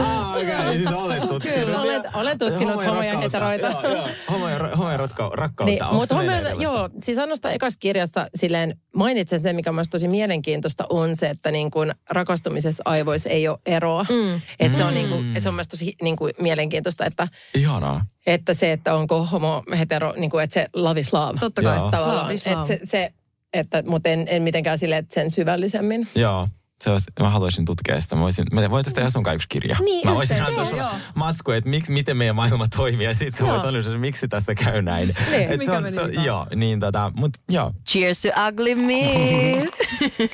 Ah, okay. siis olet tutkinut. Kyllä, olen- olen tutkinut homoja ja heteroita. Joo, joo. Homoja, homoja rakka, rakkautta. Niin, mutta homoja, tällaista? joo, siis ainoastaan ekassa kirjassa silleen mainitsen sen, mikä on tosi mielenkiintoista, on se, että niin kuin rakastumisessa aivoissa ei ole eroa. Mm. Että se on, niin kuin, se on myös tosi niin kuin mielenkiintoista, että Ihanaa. että se, että onko homo, hetero, niin kuin, että se love is love. Totta kai. Joo. Tavallaan, Love is että love. se, se että, mutta en, en mitenkään sille, että sen syvällisemmin. Joo. Se olisi, mä haluaisin tutkia sitä. Mä voisin, mä voitaisiin tehdä sun yksi kirja. Niin, mä voisin antaa joo. matsku, että miksi, miten meidän maailma toimii. Ja sit sä voit analysoida, miksi tässä käy näin. Niin. Et se Mikä on, se, on- joo, niin tota, mut joo. Cheers to ugly me.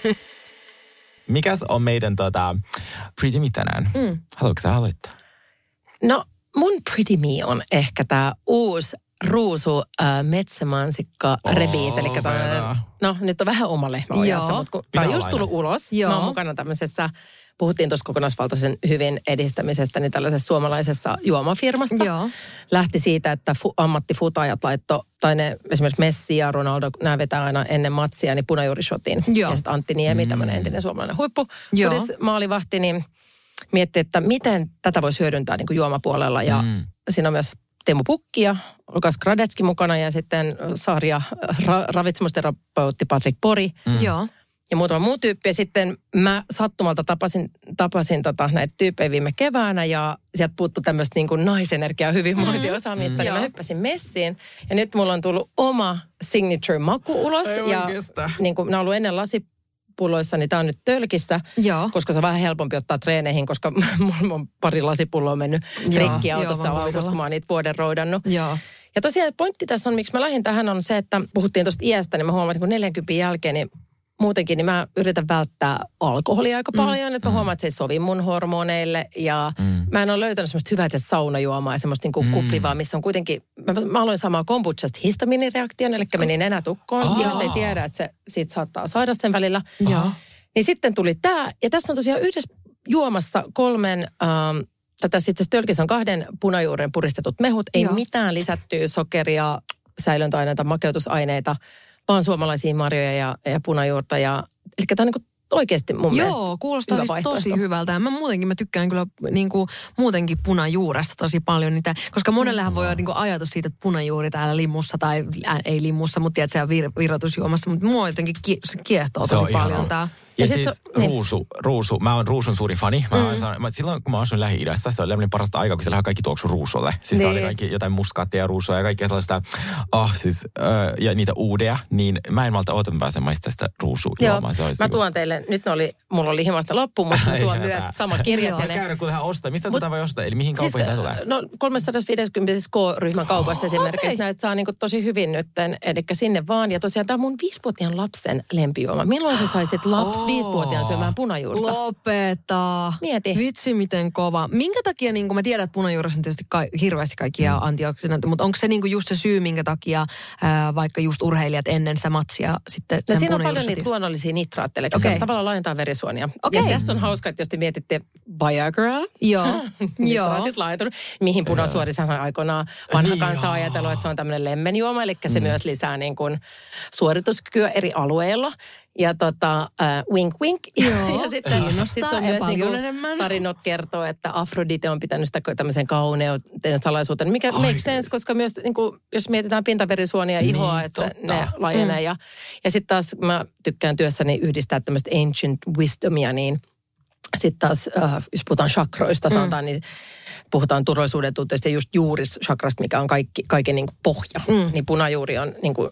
Mikäs on meidän tota, Pretty Me tänään? Mm. Haluatko sä aloittaa? No mun pretty me on ehkä tämä uusi ruusu äh, metsämansikka Oo, rebiit. Eli Venä. no nyt on vähän oma lehmä ojassa, mutta kun tämä on just aina. tullut ulos. Joo. Mä oon mukana tämmöisessä, puhuttiin tuossa kokonaisvaltaisen hyvin edistämisestä, niin tällaisessa suomalaisessa juomafirmassa. Joo. Lähti siitä, että fu, ammattifutajat laitto, tai ne esimerkiksi Messi ja Ronaldo, nämä vetää aina ennen matsia, niin punajuurishotin. Joo. Ja sitten Antti Niemi, tämmöinen entinen suomalainen huippu, Joo. maalivahti, niin mietti, että miten tätä voisi hyödyntää niin kuin juomapuolella. Ja Mm. siinä on myös Teemu Pukki ja Lukas Gradetski mukana ja sitten sarja ra, ravitsemusterapeutti Patrick Pori Mm. Joo. ja muutama muu tyyppi. Ja sitten mä sattumalta tapasin, tapasin tota, näitä tyyppejä viime keväänä ja sieltä puuttu tämmöistä niin kuin naisenergiaa hyvinvointiosaamista. Mm, niin mä Joo. hyppäsin messiin ja nyt mulla on tullut oma signature maku ulos. Ei ja niin kuin nämä on ollut ennen lasipulloissa, niin tämä on nyt tölkissä Joo. koska se on vähän helpompi ottaa treeneihin, koska mulla on pari lasipulloa mennyt rikki autossa kuvitella. kun mä oon niitä vuoden roudannut. Joo. Ja tosiaan pointti tässä on, miksi mä lähdin tähän, on se, että puhuttiin tuosta iästä, niin mä huomaan, että kun 40 jälkeen, niin muutenkin, niin mä yritän välttää alkoholia aika paljon, että mä huomaan, että se ei sovi mun hormoneille ja Mm. mä en ole löytänyt semmoista hyvää saunajuomaa ja semmoista niinku Mm. kuplivaa, missä on kuitenkin, mä, mä aloin saamaan kombuchasta histaminireaktion, eli meni nenä tukkoon, Aa. jos ei tiedä, että se siitä saattaa saada sen välillä. Joo. Niin sitten tuli tämä, ja tässä on tosiaan yhdessä juomassa kolmen, ähm, tätä sitten tölkissä on kahden punajuuren puristetut mehut, ei Joo. mitään lisättyä sokeria, säilöntäaineita, makeutusaineita, vaan suomalaisia marjoja ja, ja punajuurta. Ja, eli tämä on niin oikeasti mun mielestä Joo, kuulostaa hyvä siis tosi hyvältä. Ja mä muutenkin mä tykkään kyllä niin kuin, muutenkin punajuuresta tosi paljon. Niitä, koska monellehan voi olla niin kuin, ajatus siitä, että punajuuri täällä limussa tai ä, ei limussa, mutta tiedät, se vir, virrotusjuomassa. Mutta mua jotenkin ki, se kiehtoo on tosi paljon ihanaa. Ja, ja siis on, niin. ruusu, niin. ruusu, mä oon ruusun suuri fani. Mä mm. sanon, mä, silloin kun mä asuin Lähi-idässä, se oli parasta aikaa, kun siellä kaikki tuoksu ruusulle. Siis niin. oli kaikki jotain muskaattia ja ruusua ja kaikkea sellaista, oh, siis, ö, ja niitä uudeja, niin mä en malta oota, mä pääsen sitä ruusua. Joo, mä niinku- tuon teille, nyt oli, mulla oli himasta loppu, mutta mä tuon myös sama kirjallinen. Käydä kuitenhan ostaa, mistä tätä tota voi ostaa, eli mihin kaupoihin siis, äh, tulee? No 350 siis K-ryhmän oh, kaupasta oh, esimerkiksi, okay. näitä saa niin tosi hyvin nytten, eli sinne vaan. Ja tosiaan tämä on mun viisivuotiaan lapsen lempijuoma. Milloin sä saisit lapsen? 25-vuotiaan syömään punajuurta. Lopeta. Mieti. Vitsi, miten kova. Minkä takia, niin kun mä tiedän, että punajuuressa on tietysti ka- hirveästi kaikkia mm. antioksidantteja, mutta onko se niin just se syy, minkä takia äh, vaikka just urheilijat ennen sitä matsia sitten no, sen siinä on paljon niitä luonnollisia nitraatteja, että okay. se tavallaan laajentaa verisuonia. Okay. Ja tästä on hauska, että jos te mietitte Viagra. Joo. Joo. laitunut, mihin punasuorisahan aikoinaan vanha niin Joo. kansa on ajatellut, että se on tämmöinen lemmenjuoma, eli se mm. myös lisää niin kuin suorituskykyä eri alueilla. Ja tota, äh, wink wink. Joo, ja sitten sit se on ja myös niin enemmän. tarinot kertoo, että Afrodite on pitänyt sitä tämmöisen kauneuden salaisuuteen, mikä Ai. makes sense, koska myös niin kuin, jos mietitään pintaverisuonia ja ihoa, Niin, että totta. ne laajenee. Ja, ja sitten taas mä tykkään työssäni yhdistää tämmöistä ancient wisdomia, niin sitten taas, äh, jos puhutaan chakroista, sanotaan, niin puhutaan turvallisuuden tunteesta ja just juurischakrasta, mikä on kaikki, kaiken niin kuin pohja. Mm. Niin punajuuri on niin kuin,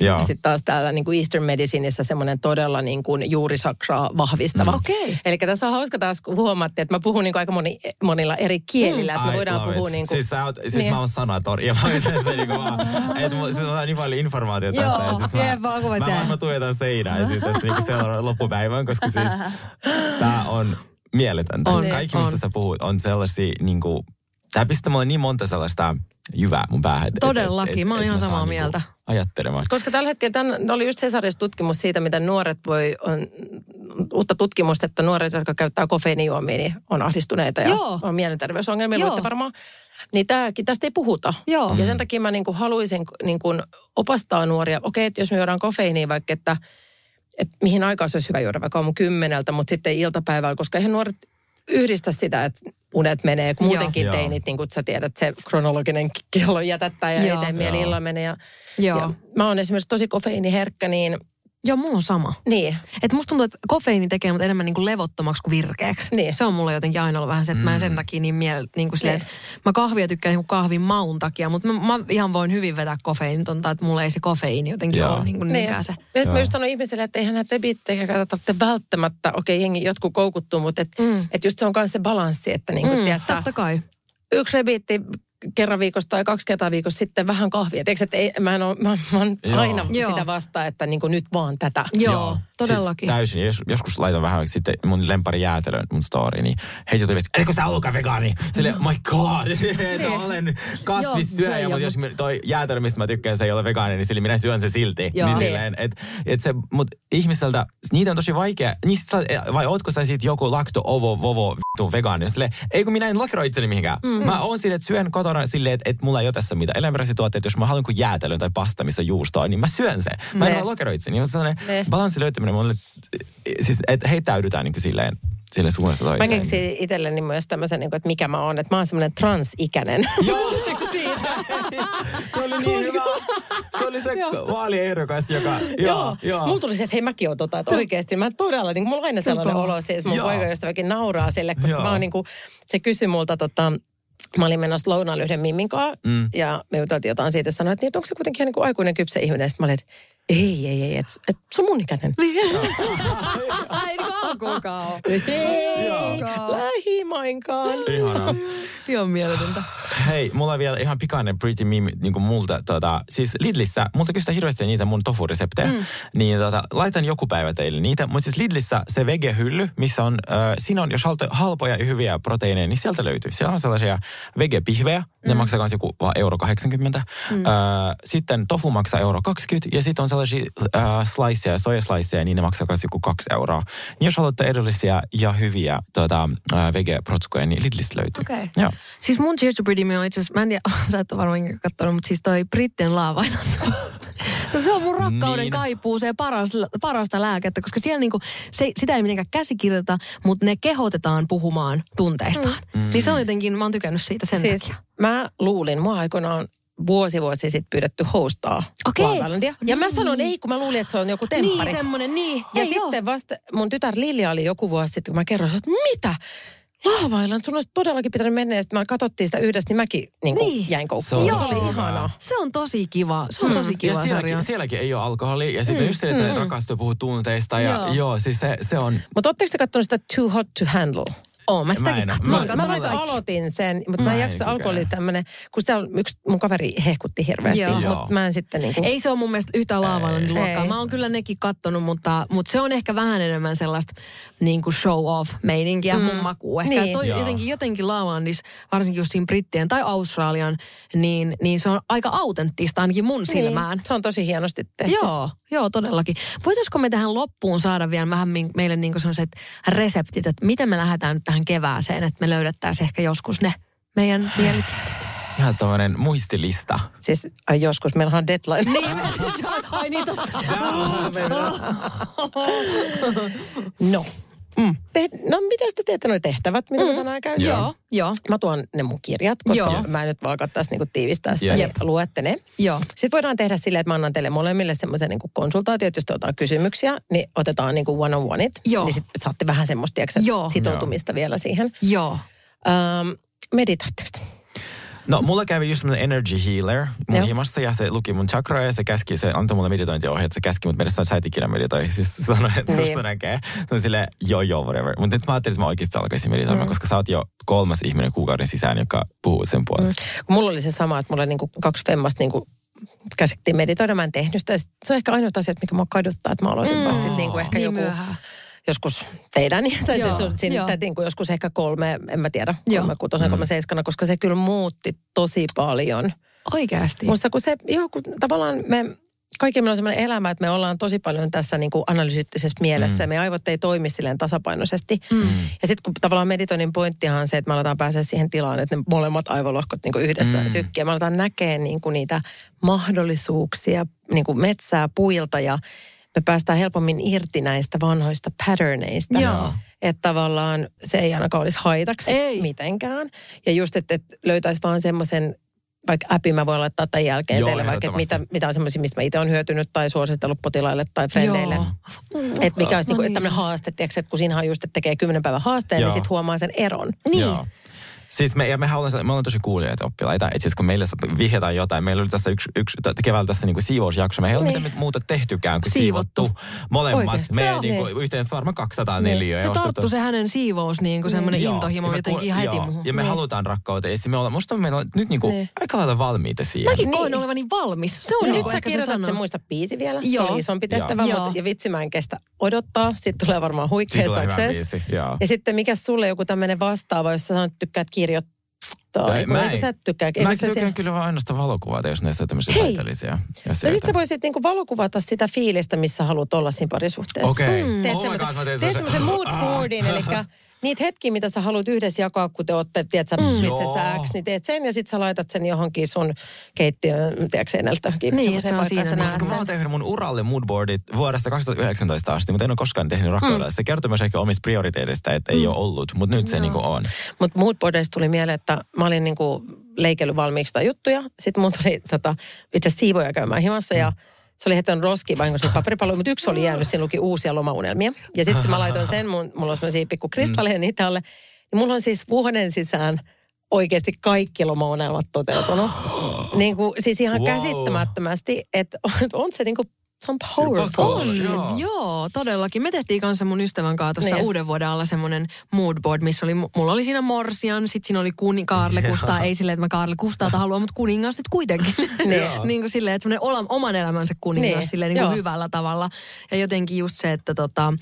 Joo. sitten taas täällä niin kuin Eastern Medicineissa semmoinen todella niin kuin juurisakraa vahvistava. Mm. Okei. Eli tässä on hauska taas, kun huomaatte, että mä puhun niin kuin aika moni, monilla eri kielillä, että me voidaan puhua it. niin kuin... Siis, sä oot, siis Niin. mä oon sanatori ja mä se niinku vaan, että mulla- siis on niin paljon informaatiota tästä. Joo, ja siis mä, vaan mä, mä, mä tuijotan seinään ja sitten tässä niinku seuraavan loppupäivän, koska siis tää on mieletöntä. On, Kaikki, on. mistä sä puhut, on sellaisia niinku, tää pistää mulle niin monta sellaista jyvää mun päähän. et- et- Todellakin, mä oon ihan samaa niinku mieltä. Ajattelemaan. Koska tällä hetkellä, tämän, oli just Hesarissa tutkimus siitä, miten nuoret voi, on uutta tutkimusta, että nuoret, jotka käyttää kofeiinijuomia, niin on ahdistuneita ja Joo. on mielenterveysongelmia, Joo. mutta varmaan, niin tämäkin, tästä ei puhuta. Joo. Ja sen takia mä niin kuin haluaisin niin kuin opastaa nuoria, okei, että jos me juodaan kofeiiniä vaikka, että, että mihin aikaan se olisi hyvä juoda, vaikka aamu kymmeneltä, mutta sitten iltapäivällä, koska eihän nuoret yhdistä sitä, että unet menee, kun muutenkin Joo. teinit, niin kuin sä tiedät, se kronologinen kello jätättää ja Joo. ei tee mieli illalla menee. Ja, Joo. ja mä oon esimerkiksi tosi kofeiiniherkkä, niin Joo, mulla on sama. niin. Et musta tuntuu, että kofeiini tekee mut enemmän niinku levottomaksi kuin virkeäksi. Niin. Se on mulla jotenkin aina ollut vähän se, että mä en sen takia niin miele, niinku silleen, Niin. että mä kahvia tykkään niinku kahvin maun takia, mutta mä, mä, ihan voin hyvin vetää kofeiinitonta, että mulla ei se kofeiini jotenkin Joo. ole niinku niinkään se. Ja sit mä just sanon ihmisille, että eihän näitä rebiittejä tarvitse välttämättä, okei jengi jotkut koukuttuu, mutta et, Mm. et just se on myös se balanssi, että niin kuin, Mm, tiedät, totta kai. yksi rebiitti kerran viikossa tai kaksi kertaa viikossa sitten vähän kahvia. Tiedätkö, että ei, mä en ole, mä, mä oon Joo. aina Joo. sitä vastaan, että niin kuin nyt vaan tätä. Joo. Todellakin. Siis täysin. Jos, joskus laitan vähän sitten mun lempari jäätelön mun story, niin heitä tuli viesti, eikö sä ollutkaan vegaani? Silleen, my god, silleen, että olen kasvissyöjä, mutta jos toi jäätelö, mistä mä tykkään, se ei ole vegaani, niin silleen minä syön se silti. Joo. Niin silleen, et, et se, mut ihmiseltä, niitä on tosi vaikea. Niistä, vai ootko sä siitä joku lakto, ovo, vovo, vittu vegaani? Silleen, ei kun minä en lokeroi itseni mihinkään. Mm. Mä oon silleen, että syön kotona silleen, että, että mulla ei ole tässä mitään eläinperäisiä tuotteita. Jos mä haluan kuin jäätelön tai pasta, missä juustoa, niin mä syön sen. Mä en Ne. vaan lokeroi itseni. Mutta sellainen Ne. Löytäminen mulle, siis että heittäydytään niin kuin silleen, silleen suunnasta Mä toiseen. keksin itselleni myös tämmöisen, niin kuin, että mikä mä oon. Että mä oon semmoinen transikäinen. Joo, se oli niin hyvä. Se oli se vaaliehdokas, joka... Joo, joo. Mulla tuli se, että hei mäkin oon tota, että oikeasti mä todella, niin mulla on aina sellainen olo, siis mun Joo. poikaystäväkin nauraa sille, koska Joo. mä oon niin kuin, se kysyi multa tota, Mä olin menossa lounaalle yhden Mimmin kanssa, Mm. ja me juteltiin jotain siitä, sanoin, että, niin, että onko se kuitenkin ihan niin kuin aikuinen kypsä ihminen. Sitten mä olin, että ei, ei, ei, että, että se on mun ikäinen. Ai niin alkuunkaan ole. Ei, lähimainkaan. Ihanaa. Ihan mieletöntä. Hei, mulla on vielä ihan pikainen pretty meme niin kuin multa. Tota, siis Lidlissä, multa kysytään hirveästi niitä mun tofu-reseptejä. Mm. Niin tota, laitan joku päivä teille niitä. Mutta siis Lidlissä se vege-hylly, missä on, äh, siinä on, jos halpoja ja hyviä proteiineja, niin sieltä löytyy. Siellä on sellaisia vege-pihvejä. Ne Mm. maksaa myös joku vaan euro 80. Mm. Äh, sitten tofu maksaa euro 20. Ja sitten on sellaisia äh, sliceja, sojasliceja, niin ne maksaa myös joku 2 euroa. Niin jos haluatte edullisia ja hyviä tota, äh, vege-protskoja, niin Lidlistä löytyy. Okei. Joo. Siis mun Cheers to Pretty Me on itse asiassa, mä en tiedä, sä et ole varmaan katsonut, mutta siis toi Britten laavainan. No se on mun rakkauden Niin. kaipuu, se paras, parasta lääkettä, koska siellä niinku, se, sitä ei mitenkään käsikirjoita, mutta ne kehotetaan puhumaan tunteistaan. Mm. Niin se on jotenkin, mä oon tykännyt siitä sen Siis takia. mä luulin, mua aikoinaan vuosi vuosi sitten pyydetty hostaa Okei. Laavalandia. Ja mä Niin. sanoin ei, kun mä luulin, että se on joku temppari. Niin, semmonen, niin. Ja Ei, sitten vasta mun tytär Lilja oli joku vuosi sitten, kun mä kerroin, että mitä? Laavailan, sun olisi todellakin pitänyt mennä. Ja sitten mä katsottiin sitä yhdessä, niin mäkin niin kuin Niin. jäin Se koukkuun. on Se, tosi oli ihanaa. Se on tosi kiva. Se on tosi kiva ja sarja. sielläkin, sielläkin ei ole alkoholia. Ja sitten mm, just se, että mm, rakastuu puhua tunteista. Ja joo, Joo. siis se, se on... Mutta ootteko te katsonut sitä Too Hot to Handle? Oon mä sitäkin Mä mä- Mä, Mä, mä aloitin sen, mutta mä Mä en jaksa alkoholi tämmönen, kun sitä on yksi mun kaveri hehkutti hirveästi, Joo. mutta mä en sitten niin kuin, Ei se ole mun mielestä yhtä laavalla niin luokkaa. Mä oon kyllä nekin kattonut, mutta, mutta se on ehkä vähän enemmän sellaista niin kuin show-off-meininkiä mm. mun makuun. Ehkä Niin. toi Joo. jotenkin, jotenkin Laavallandissa, varsinkin just siinä Brittien tai Australian, niin, niin se on aika autenttista ainakin mun silmään. Niin, se on tosi hienosti tehty. Joo, joo, todellakin. Voitaisiko me tähän loppuun saada vielä vähän meille niin sellaiset reseptit, että miten me lähdetään nyt tähän kevääseen, että me löydettäisiin ehkä joskus ne meidän mielitietot. Ihan tämmöinen muistilista. Siis ai joskus, meillä on deadline. Niin, ai niin totta. No. Mm. Te, no mitä te teette nuo tehtävät, mitä mm. tänään käy? Joo, joo, Mä tuon ne mun kirjat, koska Joo. Joo. mä en nyt valkaa tässä niinku tiivistää sitä, Yes. yes. luette ne. joo. Sitten voidaan tehdä silleen, että mä annan teille molemmille semmoisen niin konsultaatiot, jos te otetaan kysymyksiä, niin otetaan niin one on one it. Joo. Niin sitten saatte vähän semmoista tiedätkö, Joo. sitoutumista vielä siihen. Joo. Meditoitteko te? No, mulla kävi just semmoinen energy healer mun Joo. himassa ja se luki mun chakroja ja se käski, se antoi mulle meditointiohjeet, se käski mut mennä sä et ikinä meditoi. Siis sanoi, että Niin. susta näkee. Se on silleen, joo joo, whatever. Mutta nyt mä ajattelin, että mä oikeasti alkaisin meditoimaan, Mm. koska sä oot jo kolmas ihminen kuukauden sisään, joka puhuu sen puolesta. Kun mulla oli se sama, että mulla oli niin kuin kaksi femmasta niin kuin käskettiin meditoida, mä en tehnyt sitä. Se on ehkä ainoa asia, mikä mua kaduttaa, että mä aloitin mm. vasta niin kuin ehkä Niin joku myöhään. Joskus teidän, tai Joo, sun, siinä, joo. tai niin kuin joskus ehkä kolme, en mä tiedä, Joo. kolme kutosen, kolme seiskana, koska se kyllä muutti tosi paljon. Oikeasti. Musta kun se, joo, kun tavallaan me, kaikki meillä on sellainen elämä, että me ollaan tosi paljon tässä niin kuin analyyttisessä mielessä. Mm. Ja meidän aivot ei toimi silleen tasapainoisesti. Mm. Ja sitten kun tavallaan meditoinnin pointtihan on se, että me aletaan päästä siihen tilaan, että ne molemmat aivolohkot niin kuin yhdessä mm. sykkii. Ja me aletaan näkee niin kuin niitä mahdollisuuksia niin kuin metsää puilta ja me päästään helpommin irti näistä vanhoista patterneista. Joo. Että tavallaan se ei ainakaan olisi haitaksi Ei. mitenkään. Ja just, että, että löytäisi vaan semmoisen vaikka appi mä voin laittaa tämän jälkeen Joo, teille, vaikka mitä, mitä on semmoisia, mistä mä itse olen hyötynyt tai suositellut potilaille tai frendeille. Joo. Että mikä olisi No niinku, niin tämmöinen haaste, tiedätkö, että kun siinä on just, että tekee kymmenen päivän haasteen, Joo. niin sitten huomaa sen eron. Niin. Joo. Siis me, ja me, ollaan, me ollaan tosi kuulijoita oppilaita. Et siis kun meille vihjataan jotain, meillä oli tässä yksi, yksi keväällä tässä niinku siivousjakso. Me ei ole Niin. mitään muuta tehtykään kuin Siivottu. siivottu. Molemmat. Me Joo. niinku, Niin. yhteensä varmaan 204. Se tarttu se hänen siivous, niin kuin semmoinen Joo. intohimo Ja me jotenkin ihan heti joo. muuhun. Ja me halutaan rakkautta. Ja me ollaan, musta meillä on nyt niinku Niin. aika lailla valmiita siihen. Mäkin Niin. koen olevani valmis. Se on Nyt niinku sä se kirjoitat sen muista biisi vielä. Se Joo. oli isompi tehtävä, Joo. mutta ja vitsi mä en kestä odottaa. Sitten tulee varmaan huikea success. Ja sitten mikä sulle joku tämmöinen vastaava, jos sä sanot, että tykkäät kirjoittaa. Ei, sä et tykkää? Mä tykkään siellä- kyllä vaan ainoastaan valokuvata, jos näissä on tämmöisiä Hei. taiteellisia No asioita. sit sä voisit niinku valokuvata sitä fiilistä, missä haluat olla siinä parisuhteessa. Okei. Mm. Teet Oh mä semmoisen- mood boardin, eli niitä hetkiä, mitä sä haluat yhdessä jakaa, kun te olette, tiedät sä, mm. pisteessä Joo. X, niin teet sen ja sit sä laitat sen johonkin sun keittiön, tiedätkö, seinältä. Niin, se on siinä Koska mä oon tehnyt mun uralle moodboardit vuodesta 2019 asti, mutta en ole koskaan tehnyt rakkaudella. Se kertoo myös ehkä omista prioriteeteista, että ei ole ollut, mutta nyt se niinku on. Mutta moodboardeista tuli mieleen, että mä olin niinku leikellyt valmiiksi juttuja. Sitten mun tuli tota, itse siivoja käymään himassa ja se oli heittänyt roskiin vahingossa paperipalloja, mutta yksi oli jäänyt, siinä luki uusia lomaunelmia. Ja sitten mä laitoin sen, mun, mulla on sellaisia pikku kristalleja niitä alle. Niin mulla on siis vuoden sisään oikeasti kaikki lomaunelmat toteutunut. niin kuin, siis ihan wow. käsittämättömästi, että on, on se niin kuin, se on powerful. On. On, Joo. joo. todellakin. Me tehtiin kanssa mun ystävän kanssa tuossa Niin. uuden vuoden alla semmoinen moodboard, missä oli, mulla oli siinä Morsian, sit siinä oli kuni, Kaarle Kustaa, ei silleen, että mä Kaarle Kustaata haluan, mutta kuningas sitten kuitenkin. niin kuin silleen, että semmoinen oman elämänsä kuningas Niin, silleen niin kuin hyvällä tavalla. Ja jotenkin just se, että tota,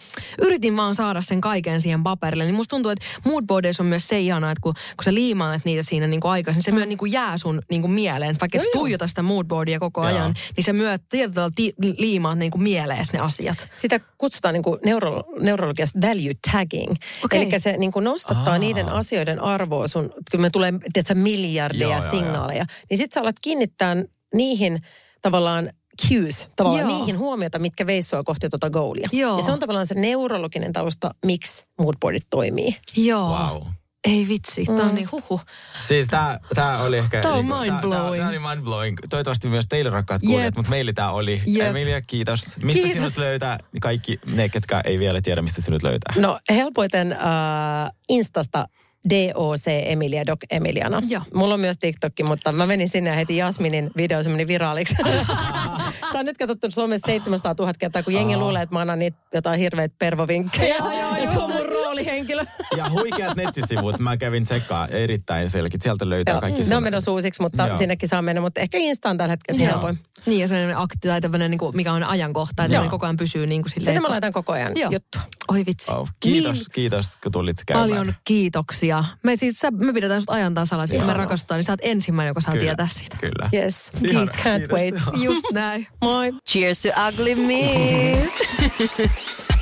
yritin vaan saada sen kaiken siihen paperille. Niin musta tuntuu, että moodboardeissa on myös se ihanaa, että kun, kun sä liimaat niitä siinä niin kuin aikaisin, se myös niin kuin jää sun niin kuin mieleen. Vaikka et sä tuijota sitä moodboardia koko Joo. ajan, niin se myös tietyllä tavalla ti- liimaat niin kuin mieleesi ne asiat. Sitä kutsutaan niin kuin neuro, neurologiassa value tagging. Okei. Eli se niin kuin nostattaa Aa. niiden asioiden arvoa sun, kun me tulee tiedätkö, miljardeja Joo, joo, signaaleja, niin sit sä alat kiinnittää niihin tavallaan cues, tavallaan Joo. niihin huomiota, mitkä veis sua kohti tuota goalia. Joo. Ja se on tavallaan se neurologinen tausta, miksi moodboardit toimii. Joo. Wow. Ei vitsi, tää on niin huhu. Siis tää, tää oli ehkä... Tää on niinku- mind-blowing. Tää, tää oli mind-blowing. Toivottavasti myös teille rakkaat Jep. kuulijat, mutta meillä tää oli. Jep. Emilia, kiitos. Mistä Kiitos. sinut löytää? Kaikki ne, ketkä ei vielä tiedä, mistä sinut löytää. No helpoiten äh, Instasta DOC Emilia Doc Emiliana. Joo. Mulla on myös TikTokki, mutta mä menin sinne ja heti Jasminin video se meni viraaliksi. Sitä on nyt katsottu somessa 700 000 kertaa, kun jengi luulee, että mä annan niitä jotain hirveitä pervovinkkejä. Joo, joo, ja roolihenkilö. Ja huikeat nettisivut, mä kävin tsekkaa erittäin selkeät. Sieltä löytää Joo, kaikki ne on menossa uusiksi, mutta Joo. sinnekin saa mennä. Mutta ehkä Insta on tällä hetkellä Joo. helpoin. Niin ja sellainen akti tai tämmöinen, niin kuin, mikä on ajankohta, että Joo. ne koko ajan pysyy niin kuin silleen. Sinne mä laitan koko ajan Joo. juttua. Oi vitsi. Wow. Kiitos, Niin kiitos, kun tulit käymään. paljon kiitoksia. Me siis, sä, me pidetään sut ajan tasalla, sitten kun me rakastetaan, niin sä oot ensimmäinen, joka saa Kyllä, tietää siitä. Kyllä. Yes. Ihana, Can't kiitos. wait. Just näin. Moi. Cheers to ugly me.